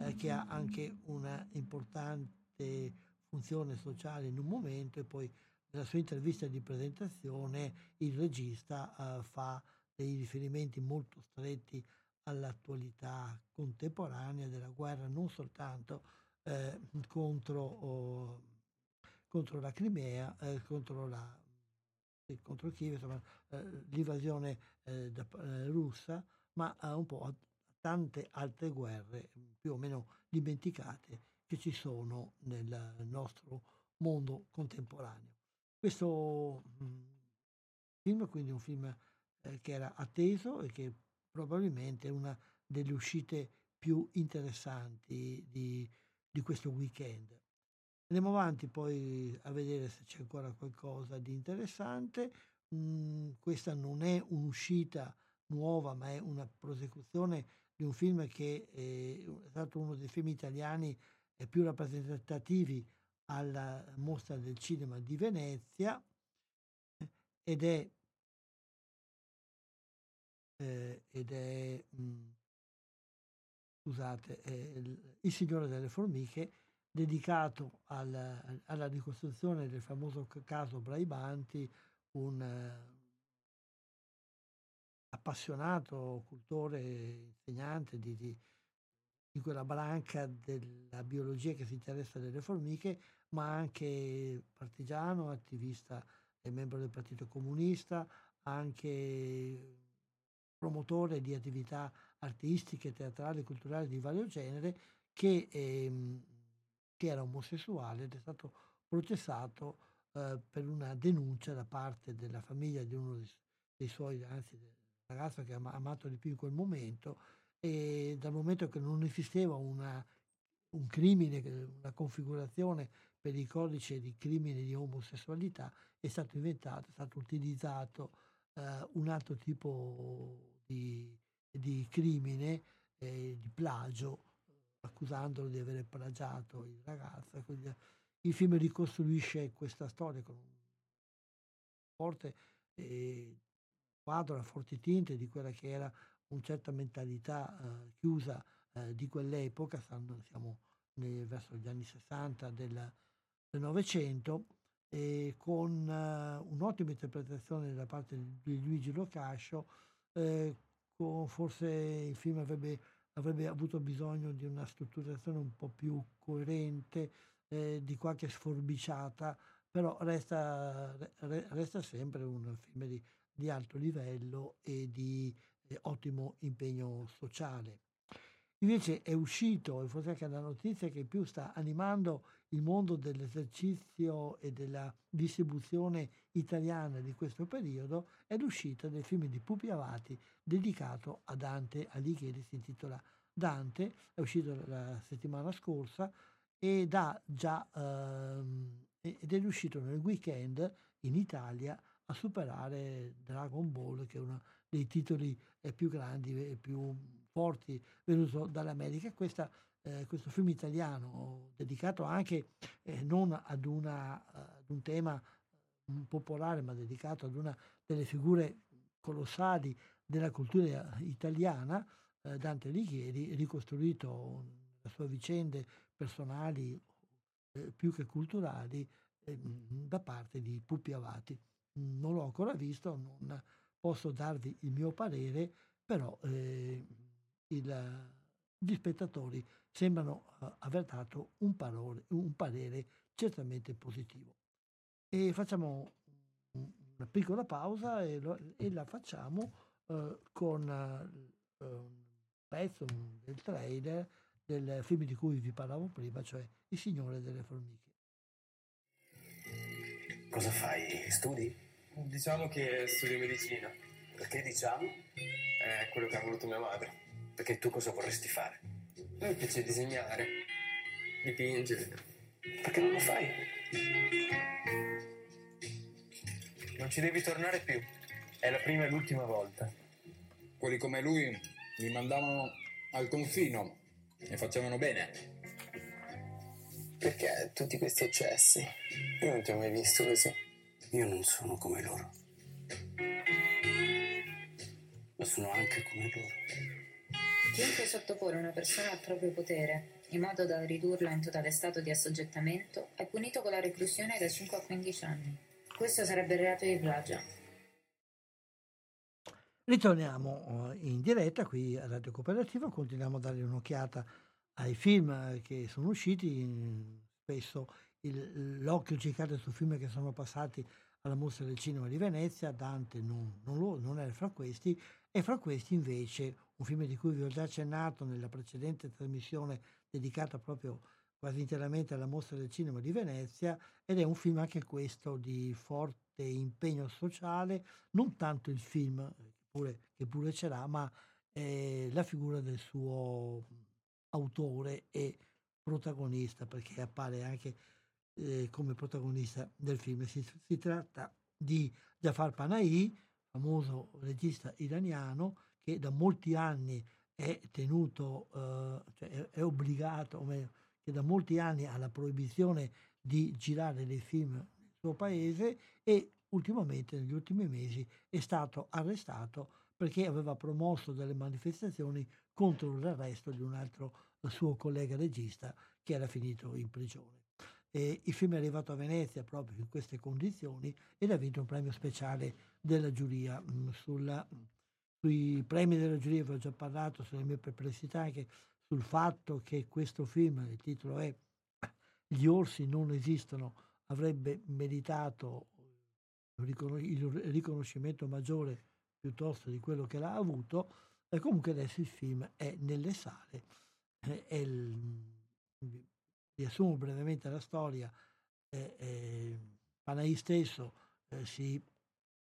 eh, che ha anche una importante funzione sociale in un momento e poi nella sua intervista di presentazione il regista eh, fa dei riferimenti molto stretti all'attualità contemporanea della guerra, non soltanto eh, contro, oh, contro, la Crimea, eh, contro, la, contro Kiev, eh, l'invasione eh, da, eh, russa, ma un po' tante altre guerre più o meno dimenticate che ci sono nel nostro mondo contemporaneo. Questo mm, film, quindi un film eh, che era atteso e che probabilmente è una delle uscite più interessanti di, di questo weekend. Andiamo avanti poi a vedere se c'è ancora qualcosa di interessante. Mm, questa non è un'uscita nuova, ma è una prosecuzione di un film che è stato uno dei film italiani più rappresentativi alla mostra del cinema di Venezia ed è eh, ed è, mh, mm, scusate, è il, Signore delle Formiche, dedicato al, alla ricostruzione del famoso caso Braibanti, un uh, appassionato cultore, insegnante di, di, di, quella branca della biologia che si interessa delle formiche, ma anche partigiano, attivista e membro del Partito Comunista, anche promotore di attività artistiche, teatrali, culturali di vario genere, che, ehm, che era omosessuale ed è stato processato eh, per una denuncia da parte della famiglia di uno dei, dei suoi, anzi del ragazzo che ha amato di più in quel momento, e dal momento che non esisteva una, un crimine, una configurazione per il codice di crimini di omosessualità, è stato inventato, è stato utilizzato eh, un altro tipo di, di crimine, eh, di plagio, accusandolo di aver plagiato il ragazzo. Quindi il film ricostruisce questa storia con un forte eh, quadro a forti tinte di quella che era una certa mentalità eh, chiusa eh, di quell'epoca, siamo nei, verso gli anni 60 del Novecento, con uh, un'ottima interpretazione da parte di Luigi Locascio, eh, forse il film avrebbe, avrebbe, avuto bisogno di una strutturazione un po' più coerente, eh, di qualche sforbiciata, però resta, re, resta sempre un film di, di alto livello e di eh, ottimo impegno sociale. Invece è uscito, e forse anche la notizia che più sta animando il mondo dell'esercizio e della distribuzione italiana di questo periodo, è l'uscita del film di Pupi Avati dedicato a Dante Alighieri, si intitola Dante, è uscito la settimana scorsa ed, già, ehm, ed è riuscito nel weekend in Italia a superare Dragon Ball, che è uno dei titoli eh, più grandi e più forti venuto dall'America. Questa, eh, questo film italiano dedicato anche eh, non ad, una, ad, un tema mm, popolare, ma dedicato ad una delle figure colossali della cultura italiana, eh, Dante Alighieri, ricostruito le sue vicende personali eh, più che culturali eh, da parte di Puppi Avati. Non l'ho ancora visto, non posso darvi il mio parere, però eh, il, gli spettatori sembrano uh, aver dato un, parole, un, parere certamente positivo. E facciamo una piccola pausa e, lo, e la facciamo uh, con uh, un pezzo del trailer del film di cui vi parlavo prima, cioè Il Signore delle Formiche. Cosa fai? Studi? Diciamo che studio medicina. Perché diciamo? È quello che ha voluto mia madre. Perché tu cosa vorresti fare? A me piace disegnare, dipingere. Perché non lo fai? Non ci devi tornare più. È la prima e l'ultima volta. Quelli come lui mi mandavano al confino e facevano bene. Perché tutti questi eccessi? Io non ti ho mai visto così. Io non sono come loro. Ma sono anche come loro. Chiunque sottopone una persona al proprio potere, in modo da ridurla in totale stato di assoggettamento, è punito con la reclusione da 5 a 15 anni. Questo sarebbe il reato di plagio. Ritorniamo eh, in diretta qui a Radio Cooperativa, continuiamo a dare un'occhiata ai film che sono usciti, spesso il, l'occhio cade su film che sono passati alla Mostra del Cinema di Venezia, Dante non, non, lo, non era fra questi, e fra questi invece un film di cui vi ho già accennato nella precedente trasmissione dedicata proprio quasi interamente alla Mostra del Cinema di Venezia, ed è un film anche questo di forte impegno sociale, non tanto il film, pure, che pure ce l'ha, ma eh, la figura del suo autore e protagonista, perché appare anche eh, come protagonista del film. Si, si tratta di Jafar Panahi, famoso regista iraniano, che da molti anni è tenuto, eh, cioè è, è, obbligato, o meglio, che da molti anni ha la proibizione di girare dei film nel suo paese e ultimamente, negli ultimi mesi, è stato arrestato perché aveva promosso delle manifestazioni contro l'arresto di un altro suo collega regista che era finito in prigione. E il film è arrivato a Venezia proprio in queste condizioni ed ha vinto un premio speciale della giuria. Mh, sulla, sui premi della giuria vi ho già parlato, sulle mie perplessità anche sul fatto che questo film, il titolo è Gli orsi non esistono, avrebbe meritato il riconoscimento maggiore piuttosto di quello che l'ha avuto, e comunque adesso il film è nelle sale. Eh, è il, riassumo brevemente la storia, eh, eh, Panahi stesso eh, si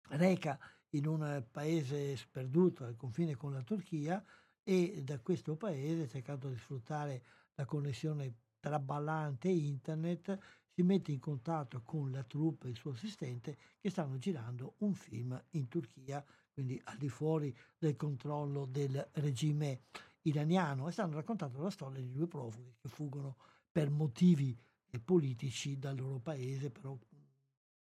reca in un paese sperduto al confine con la Turchia e da questo paese, cercando di sfruttare la connessione traballante internet, si mette in contatto con la troupe e il suo assistente che stanno girando un film in Turchia, quindi al di fuori del controllo del regime iraniano, e stanno raccontando la storia di due profughi che fuggono per motivi politici dal loro paese, però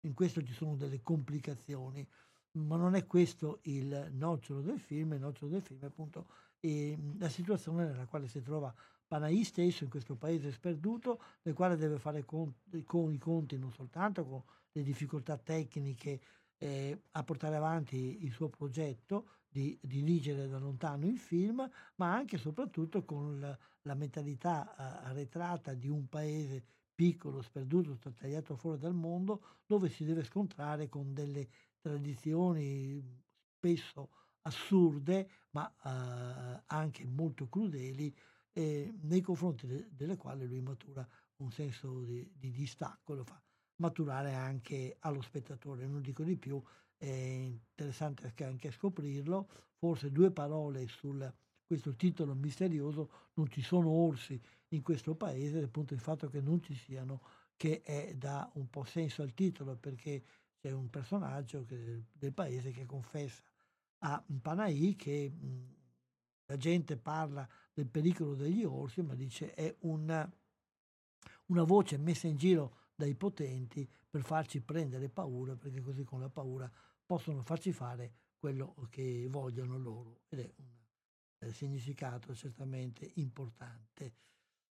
in questo ci sono delle complicazioni, ma non è questo il nocciolo del film, il nocciolo del film è appunto eh, la situazione nella quale si trova Panahi stesso in questo paese sperduto, nel quale deve fare conti, con i conti non soltanto con le difficoltà tecniche eh, a portare avanti il suo progetto di dirigere da lontano il film, ma anche e soprattutto con la, la mentalità uh, arretrata di un paese piccolo, sperduto, tagliato fuori dal mondo, dove si deve scontrare con delle tradizioni spesso assurde, ma uh, anche molto crudeli, eh, nei confronti de- delle quali lui matura un senso di, di distacco, lo fa maturare anche allo spettatore, non dico di più, è interessante anche scoprirlo, forse due parole su questo titolo misterioso, non ci sono orsi in questo paese, appunto il fatto che non ci siano, che è, dà un po' senso al titolo perché c'è un personaggio che, del paese che confessa a Panahi che mh, la gente parla del pericolo degli orsi, ma dice è una, una voce messa in giro dai potenti per farci prendere paura, perché così con la paura possono farci fare quello che vogliono loro ed è un eh, significato certamente importante.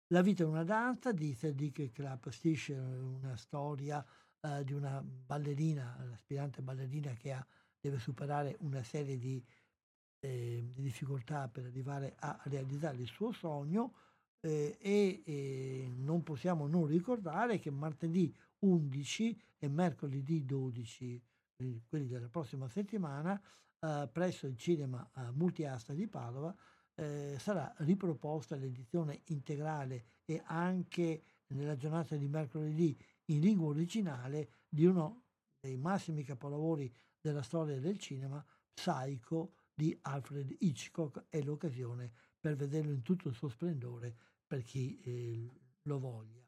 La vita è una danza di Sadiq Klapstisch, una storia eh, di una ballerina, l'aspirante ballerina che ha, deve superare una serie di, eh, di, difficoltà per arrivare a realizzare il suo sogno eh, e non possiamo non ricordare che martedì 11 e mercoledì 12, eh, quelli della prossima settimana, eh, presso il cinema eh, Multiasta di Padova, eh, sarà riproposta l'edizione integrale e anche nella giornata di mercoledì in lingua originale di uno dei massimi capolavori della storia del cinema, Psycho di Alfred Hitchcock, è l'occasione per vederlo in tutto il suo splendore per chi eh, lo voglia.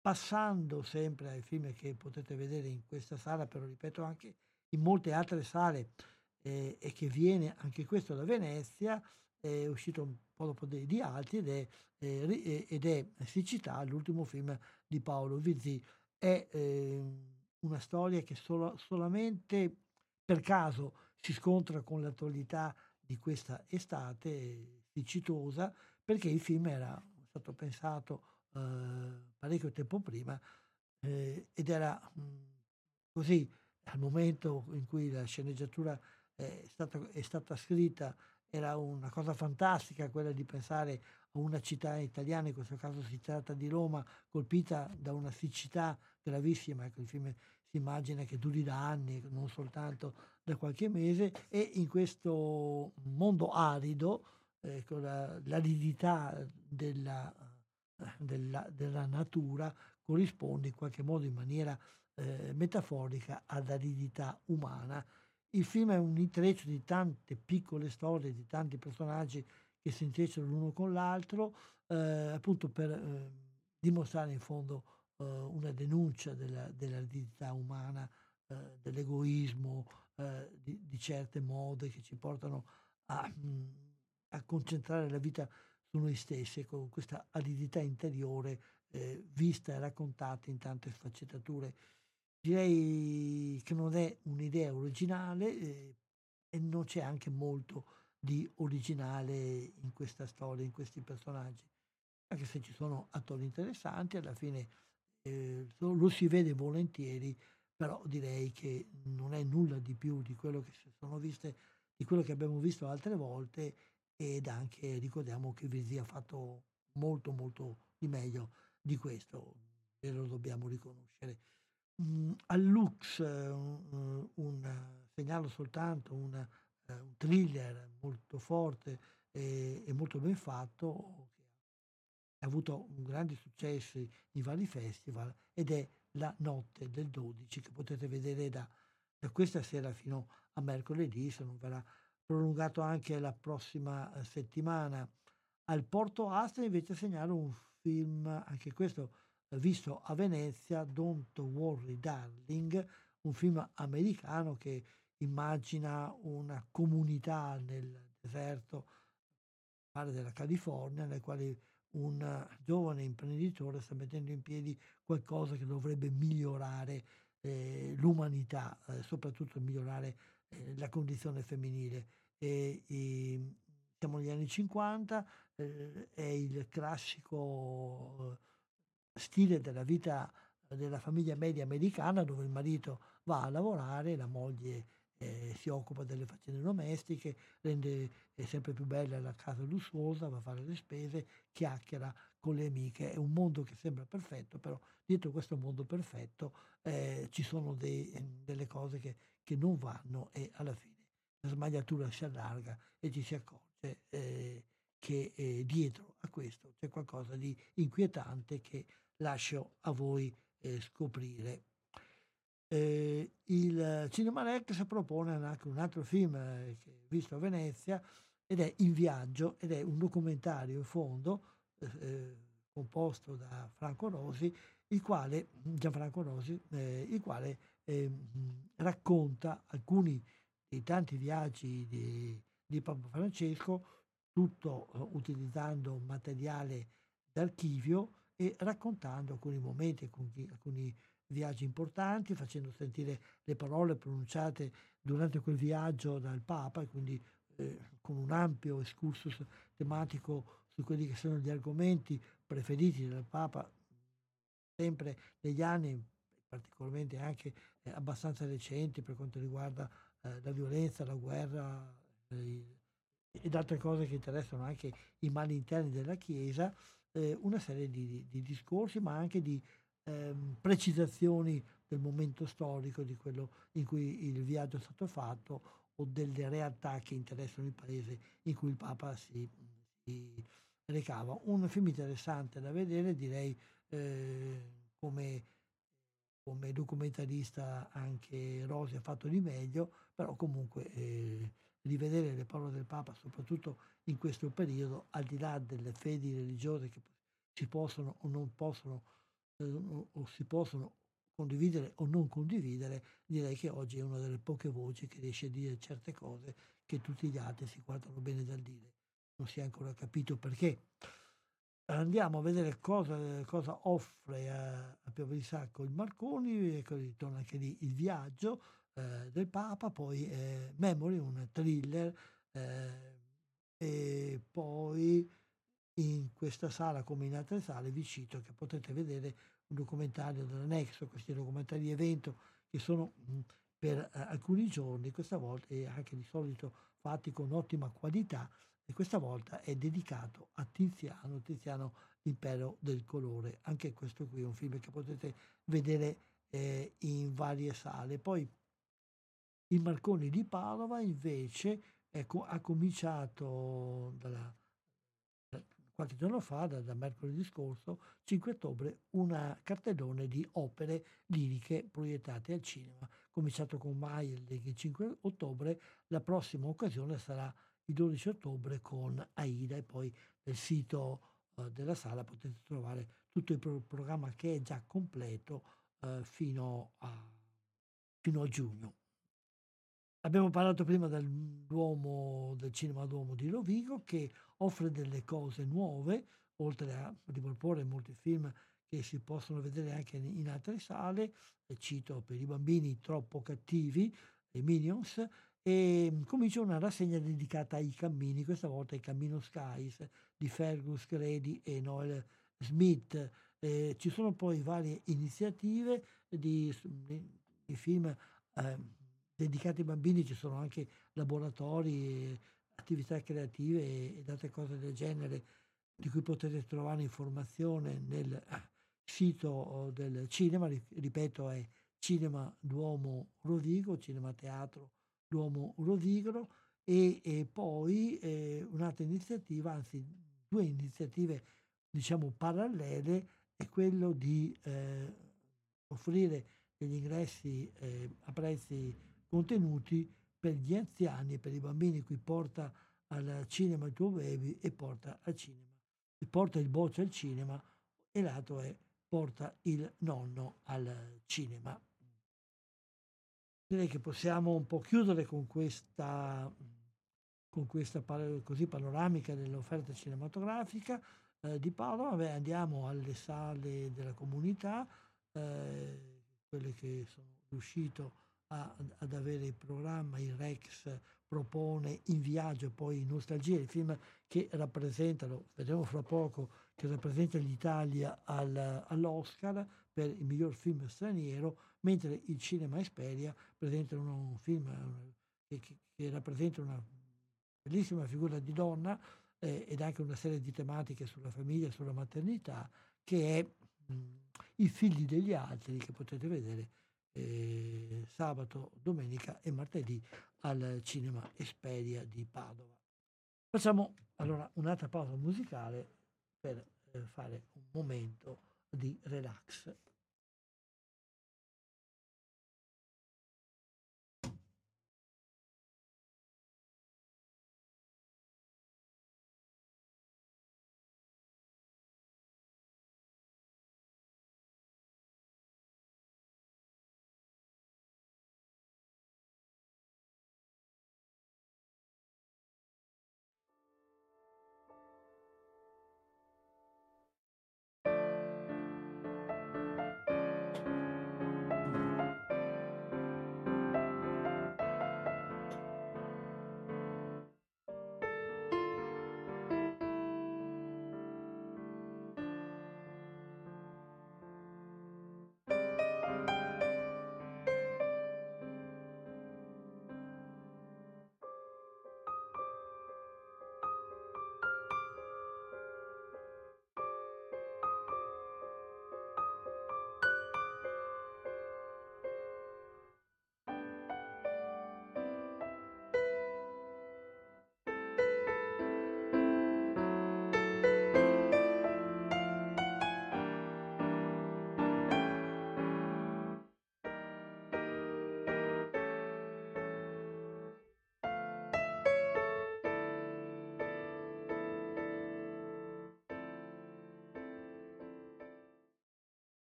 Passando sempre ai film che potete vedere in questa sala, però ripeto anche in molte altre sale, eh, e che viene anche questo da Venezia, è uscito un po' dopo di, di altri ed è, eh, ed è Siccità, l'ultimo film di Paolo Vizzi. È eh, una storia che solo, solamente per caso si scontra con l'attualità di questa estate siccitosa, perché il film era stato pensato eh, parecchio tempo prima eh, ed era mh, così al momento in cui la sceneggiatura è stata, è stata scritta era una cosa fantastica quella di pensare a una città italiana, in questo caso si tratta di Roma, colpita da una siccità gravissima, ecco, il film si immagina che duri da anni, non soltanto da qualche mese, e in questo mondo arido, eh, la, l'aridità della, della, della, natura corrisponde in qualche modo in maniera eh, metaforica all'aridità umana. Il film è un intreccio di tante piccole storie, di tanti personaggi che si intrecciano l'uno con l'altro, eh, appunto per eh, dimostrare in fondo eh, una denuncia della, dell'eredità umana, eh, dell'egoismo, di, di, certe mode che ci portano a, mm, a, concentrare la vita su noi stessi, con questa aridità interiore eh, vista e raccontata in tante sfaccettature direi che non è un'idea originale eh, e non c'è anche molto di originale in questa storia, in questi personaggi. Anche se ci sono attori interessanti, alla fine eh, lo si vede volentieri, però direi che non è nulla di più di quello che sono viste, di quello che abbiamo visto altre volte ed anche ricordiamo che Visi ha fatto molto molto di meglio di questo e lo dobbiamo riconoscere. Mh, al Lux uh, un, segnalo soltanto un, uh, un, thriller molto forte e, e, molto ben fatto che ha avuto un grande successo in vari festival ed è La notte del 12 che potete vedere da, da questa sera fino a mercoledì se non verrà prolungato anche la prossima eh, settimana. Al Porto Astra invece segnalo un film, anche questo visto a Venezia, Don't Worry Darling, un film americano che immagina una comunità nel deserto pare della California, nel quale un giovane imprenditore sta mettendo in piedi qualcosa che dovrebbe migliorare eh, l'umanità, eh, soprattutto migliorare eh, la condizione femminile. E, e, siamo negli anni 50, eh, è il classico stile della vita della famiglia media americana dove il marito va a lavorare, la moglie eh, si occupa delle faccende domestiche, rende eh, sempre più bella la casa lussuosa, va a fare le spese, chiacchiera con le amiche. È un mondo che sembra perfetto, però dietro questo mondo perfetto eh, ci sono dei, delle cose che, che, non vanno e alla fine la smagliatura si allarga e ci si accorge eh, che eh, dietro a questo c'è qualcosa di inquietante che lascio a voi eh, scoprire. Eh, il Cinema Rex propone anche un altro film eh, che visto a Venezia ed è In viaggio ed è un documentario in fondo eh, composto da Franco Rosi, il quale, Gianfranco Rosi, il quale ehm, racconta alcuni dei tanti viaggi di, di Papa Francesco, tutto utilizzando materiale d'archivio e raccontando alcuni momenti, alcuni, alcuni viaggi importanti, facendo sentire le parole pronunciate durante quel viaggio dal Papa e quindi eh, con un ampio excursus tematico su quelli che sono gli argomenti preferiti del Papa sempre negli anni, particolarmente anche eh, abbastanza recenti per quanto riguarda eh, la violenza, la guerra eh, ed altre cose che interessano anche i mali interni della Chiesa, eh, una serie di, di, discorsi, ma anche di ehm, precisazioni del momento storico, di quello in cui il viaggio è stato fatto o delle realtà che interessano il paese in cui il Papa si, si recava. Un film interessante da vedere, direi eh, come, come, documentarista anche Rosi ha fatto di meglio, però comunque eh, rivedere le parole del Papa, soprattutto in questo periodo, al di là delle fedi religiose che si possono o non possono, eh, o si possono condividere o non condividere, direi che oggi è una delle poche voci che riesce a dire certe cose che tutti gli altri si guardano bene dal dire. Non si è ancora capito perché. Andiamo a vedere cosa, cosa offre a, a Piove di Sacco il Marconi, e così torna anche lì il viaggio eh, del Papa, poi eh, Memory, un thriller, eh, e poi in questa sala come in altre sale vi cito che potete vedere un documentario dell'Anexo, questi documentari evento che sono mh, per eh, alcuni giorni, questa volta e anche di solito fatti con ottima qualità, e questa volta è dedicato a Tiziano, Tiziano l'impero del colore. Anche questo qui è un film che potete vedere eh, in varie sale. Poi il Marconi di Padova invece ecco, ha cominciato dalla qualche giorno fa, da, da, mercoledì scorso, 5 ottobre, un cartellone di opere liriche proiettate al cinema. Cominciato con Maier il 5 ottobre, la prossima occasione sarà il 12 ottobre con Aida e poi nel sito uh, della sala potete trovare tutto il pro- programma che è già completo uh, fino, a, fino a giugno. Abbiamo parlato prima del Duomo, del Cinema Duomo di Rovigo che offre delle cose nuove, oltre a riproporre molti film che si possono vedere anche in altre sale, cito per i bambini troppo cattivi, i Minions, e comincia una rassegna dedicata ai cammini, questa volta ai Cammino Skies di Fergus Grady e Noel Smith. Eh, ci sono poi varie iniziative di, di, film eh, dedicati ai bambini ci sono anche laboratori, attività creative ed altre cose del genere di cui potete trovare informazione nel eh, sito del cinema, ripeto è Cinema Duomo Rovigo, Cinema Teatro Duomo Rovigro e, e poi eh, un'altra iniziativa, anzi due iniziative diciamo parallele è quello di eh, offrire degli ingressi eh, a prezzi contenuti per gli anziani e per i bambini qui porta al cinema il tuo baby e porta al cinema. Porta il boccio al cinema e l'altro è porta il nonno al cinema. Direi che possiamo un po' chiudere con questa, con questa così panoramica dell'offerta cinematografica eh, di Paolo. Beh, andiamo alle sale della comunità, eh, quelle che sono riuscito a, ad avere il programma, il Rex propone In viaggio e poi in Nostalgia, il film che rappresentano, vedremo fra poco, che rappresenta l'Italia al, all'Oscar per il miglior film straniero, mentre il Cinema Esperia presenta un film che, che rappresenta una bellissima figura di donna eh, ed anche una serie di tematiche sulla famiglia, sulla maternità, che è mh, I figli degli altri, che potete vedere eh, sabato, domenica e martedì al Cinema Esperia di Padova. Facciamo allora un'altra pausa musicale per eh, fare un momento di relax.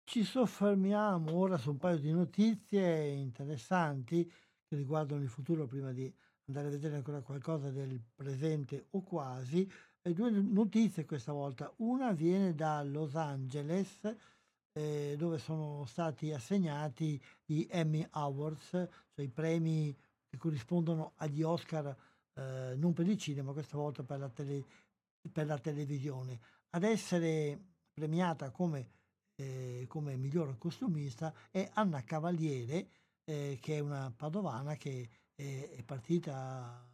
Ci soffermiamo ora su un paio di notizie interessanti che riguardano il futuro prima di andare a vedere ancora qualcosa del presente o quasi. E due notizie questa volta. Una viene da Los Angeles, eh, dove sono stati assegnati gli Emmy Awards, cioè i premi che corrispondono agli Oscar eh, non per il cinema, questa volta per la, tele, per la televisione. Ad essere premiata come eh, come miglior costumista è Anna Cavaliere, eh, che è una padovana che è, è partita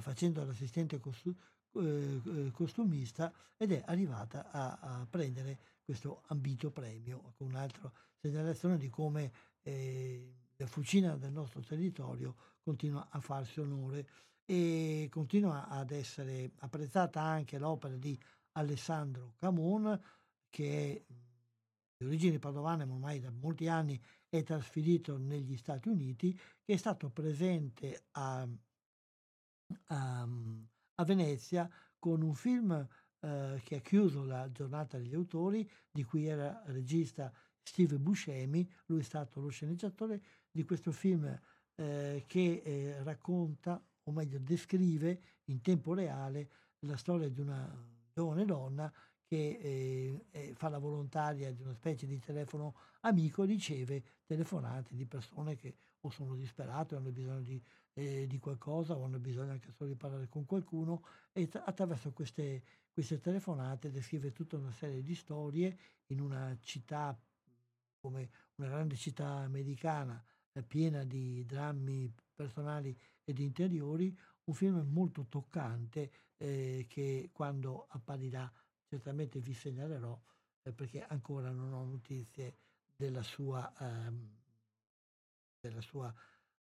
facendo l'assistente costu- eh, eh, costumista ed è arrivata a, a, prendere questo ambito premio con un'altra segnalazione di come eh, la fucina del nostro territorio continua a farsi onore e continua ad essere apprezzata anche l'opera di Alessandro Camon che è di origini padovane ma ormai da molti anni è trasferito negli Stati Uniti, che è stato presente a, a, a Venezia con un film eh, che ha chiuso la giornata degli autori, di cui era regista Steve Buscemi, lui è stato lo sceneggiatore di questo film eh, che eh, racconta, o meglio descrive in tempo reale, la storia di una giovane donna che eh, eh, fa la volontaria di una specie di telefono amico, riceve telefonate di persone che o sono disperate o hanno bisogno di, eh, di qualcosa o hanno bisogno anche solo di parlare con qualcuno e t- attraverso queste, queste telefonate descrive tutta una serie di storie in una città come una grande città americana eh, piena di drammi personali ed interiori, un film molto toccante eh, che quando apparirà certamente vi segnalerò eh, perché ancora non ho notizie della sua, ehm, della sua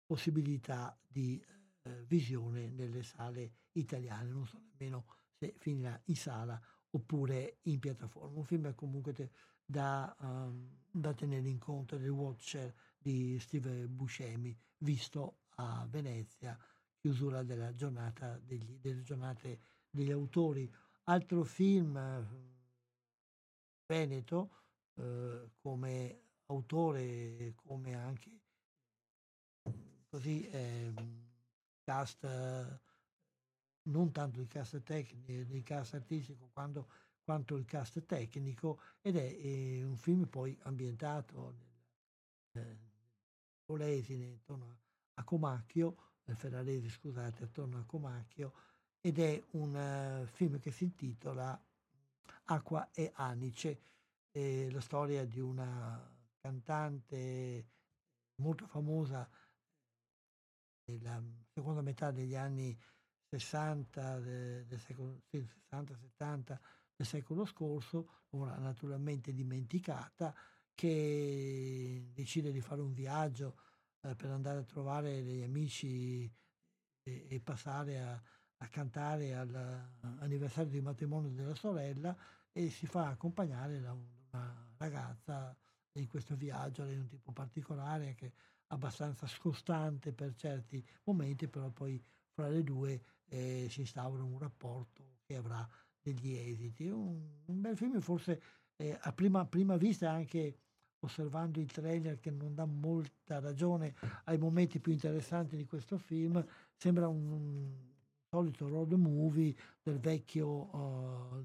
possibilità di eh, visione nelle sale italiane, non so nemmeno se finirà in sala oppure in piattaforma. Un film comunque te, da, um, da, tenere in conto del Watcher di Steve Buscemi, visto a Venezia, chiusura della giornata degli, delle giornate degli autori altro film veneto eh, come autore, come anche così eh, cast, non tanto il cast tecnico, il cast artistico quanto, quanto il cast tecnico ed è eh, un film poi ambientato nel eh, Polesine intorno a Comacchio, nel Ferrarese scusate, attorno a Comacchio ed è un uh, film che si intitola Acqua e Anice, è la storia di una cantante molto famosa nella seconda metà degli anni 60 del, del secolo, sì, 60-70 del secolo scorso, ora naturalmente dimenticata, che decide di fare un viaggio eh, per andare a trovare degli amici e passare a, a cantare all'anniversario di matrimonio della sorella e si fa accompagnare da una ragazza in questo viaggio, è un tipo particolare che è abbastanza scostante per certi momenti, però poi fra le due eh, si instaura un rapporto che avrà degli esiti. Un, un bel film, forse eh, a prima, prima vista anche osservando il trailer che non dà molta ragione ai momenti più interessanti di questo film, sembra un, solito road movie del vecchio, uh,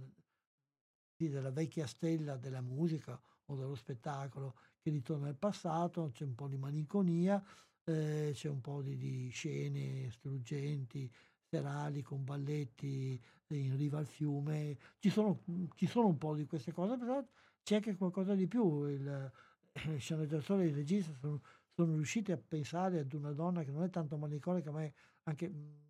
della vecchia stella della musica o dello spettacolo che ritorna al passato, c'è un po' di malinconia, eh, c'è un po' di, di, scene struggenti, serali con balletti in riva al fiume, ci sono, ci sono un po' di queste cose, però c'è anche qualcosa di più. Il, il sceneggiatore e il regista sono, sono riusciti a pensare ad una donna che non è tanto malinconica, ma è anche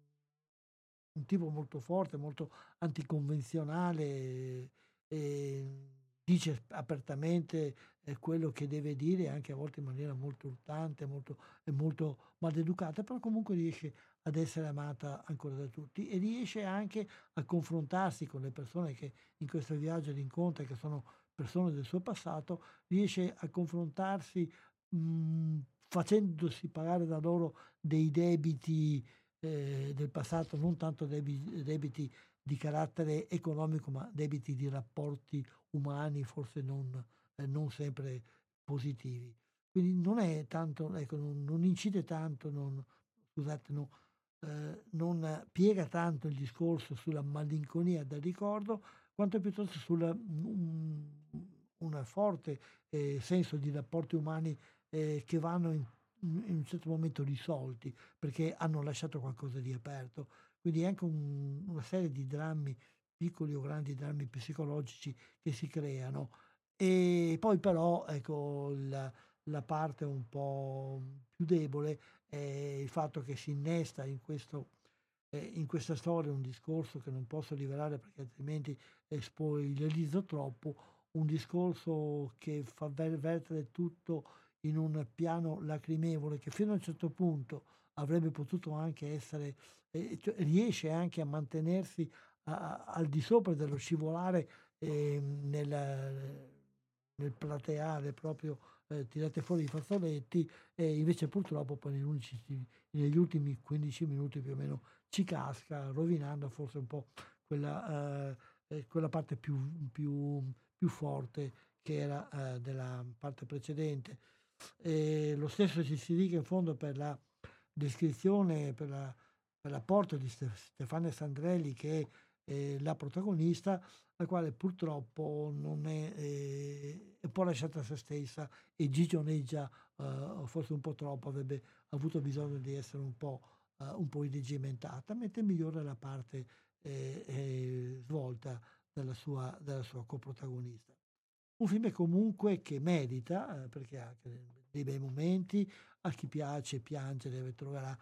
un tipo molto forte, molto anticonvenzionale, e dice apertamente eh, quello che deve dire, anche a volte in maniera molto urtante molto, molto maleducata, però comunque riesce ad essere amata ancora da tutti e riesce anche a confrontarsi con le persone che in questo viaggio li che sono persone del suo passato, riesce a confrontarsi mh, facendosi pagare da loro dei debiti eh, del passato, non tanto debiti, debiti, di carattere economico, ma debiti di rapporti umani, forse non eh, non sempre positivi. Quindi non è tanto, ecco, non, non incide tanto, non, scusate, no, eh, non piega tanto il discorso sulla malinconia del ricordo, quanto piuttosto sul un, un, forte eh, senso di rapporti umani eh, che vanno in, in, un certo momento risolti perché hanno lasciato qualcosa di aperto. Quindi è anche un, una serie di drammi, piccoli o grandi drammi psicologici che si creano. E poi però ecco, la, la parte un po' più debole è il fatto che si innesta in, questo, eh, in questa storia un discorso che non posso rivelare perché altrimenti spoilerizzo troppo, un discorso che fa vertere tutto in un piano lacrimevole che fino a un certo punto avrebbe potuto anche essere, eh, cioè, riesce anche a mantenersi a, a, al di sopra dello scivolare eh, nel, nel plateale proprio eh, tirate fuori i fazzoletti e invece purtroppo poi negli, negli ultimi 15 minuti più o meno ci casca rovinando forse un po' quella, eh, eh, quella parte più, più, più, forte che era eh, della parte precedente. E lo stesso ci si dica in fondo per la descrizione, per, la, per l'apporto di Stefania Sandrelli che è la protagonista, la quale purtroppo non è, eh, è un po' lasciata a se stessa e gigioneggia eh, forse un po' troppo, avrebbe avuto bisogno di essere un po', eh, po irregimentata, mentre migliora la parte eh, eh, svolta dalla sua, dalla sua coprotagonista. Un film comunque che merita, eh, perché ha dei bei momenti, a chi piace piangere troverà,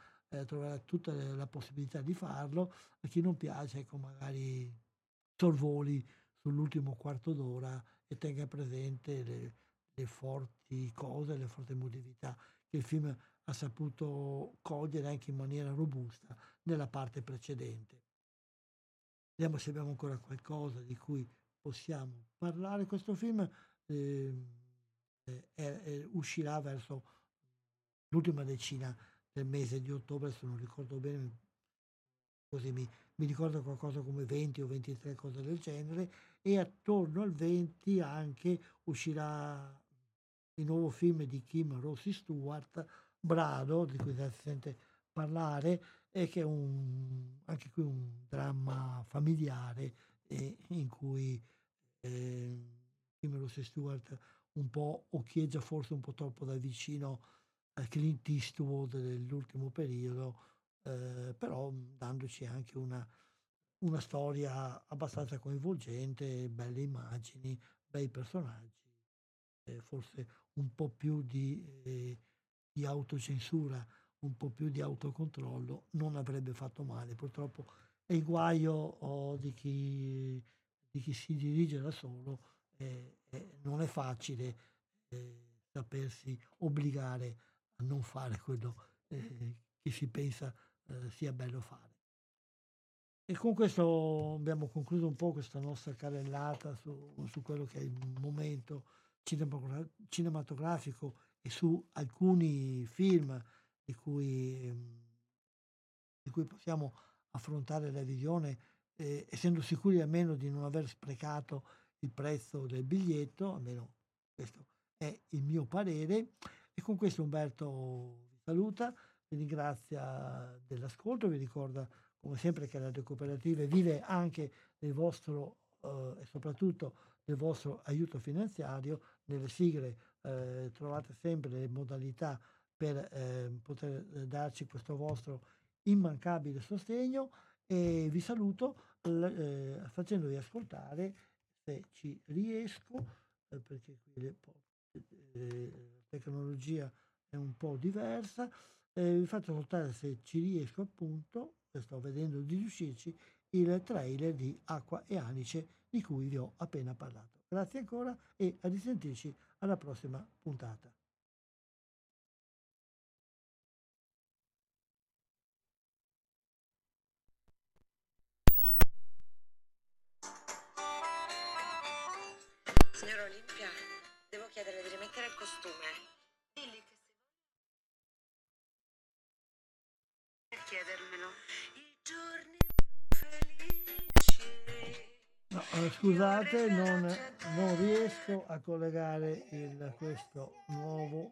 troverà tutta la possibilità di farlo, a chi non piace ecco magari sorvoli sull'ultimo quarto d'ora e tenga presente le, le forti cose, le forti emotività che il film ha saputo cogliere anche in maniera robusta nella parte precedente. Vediamo se abbiamo ancora qualcosa di cui possiamo parlare. Questo film eh, eh, uscirà verso l'ultima decina del mese di ottobre, se non ricordo bene, così mi, mi ricordo qualcosa come 20 o 23 cose del genere e attorno al 20 anche uscirà il nuovo film di Kim Rossi Stewart, Brado, di cui si sente parlare, e che è un, anche qui un dramma familiare in cui eh, Kim Rossi Stewart un po' occhieggia forse un po' troppo da vicino a Clint Eastwood dell'ultimo periodo, eh, però dandoci anche una, una storia abbastanza coinvolgente, belle immagini, bei personaggi, eh, forse un po' più di, eh, di, autocensura, un po' più di autocontrollo, non avrebbe fatto male. Purtroppo è il guaio oh, di, chi, di, chi, si dirige da solo, non è facile eh, sapersi obbligare a non fare quello eh, che si pensa eh, sia bello fare. E con questo abbiamo concluso un po' questa nostra carrellata su, su quello che è il momento cinematografico e su alcuni film di cui, di cui possiamo affrontare la visione, eh, essendo sicuri almeno di non aver sprecato il prezzo del biglietto, almeno questo è il mio parere. E con questo Umberto vi saluta vi ringrazia dell'ascolto, vi ricorda come sempre che Radio Cooperative vive anche del vostro eh, e soprattutto del vostro aiuto finanziario, nelle sigle eh, trovate sempre le modalità per eh, poter darci questo vostro immancabile sostegno e vi saluto eh, facendovi ascoltare se ci riesco eh, perché qui le, eh, la tecnologia è un po' diversa eh, vi faccio notare se ci riesco appunto, sto vedendo di riuscirci, il trailer di Acqua e Anice di cui vi ho appena parlato. Grazie ancora e a risentirci alla prossima puntata. Scusate, non, non riesco a collegare il- questo, nuovo,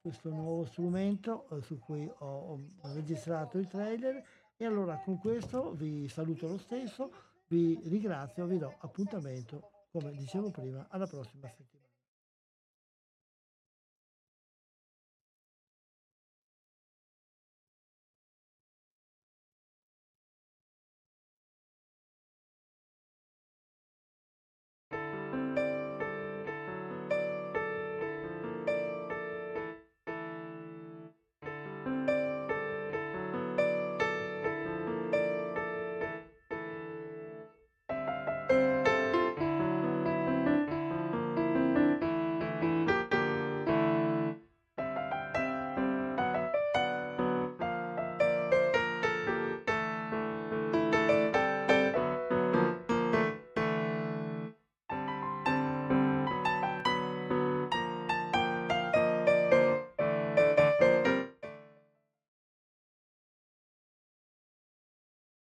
questo nuovo strumento eh, su cui ho, ho registrato il trailer e allora con questo vi saluto lo stesso, vi ringrazio, vi do appuntamento, come dicevo prima, alla prossima settimana.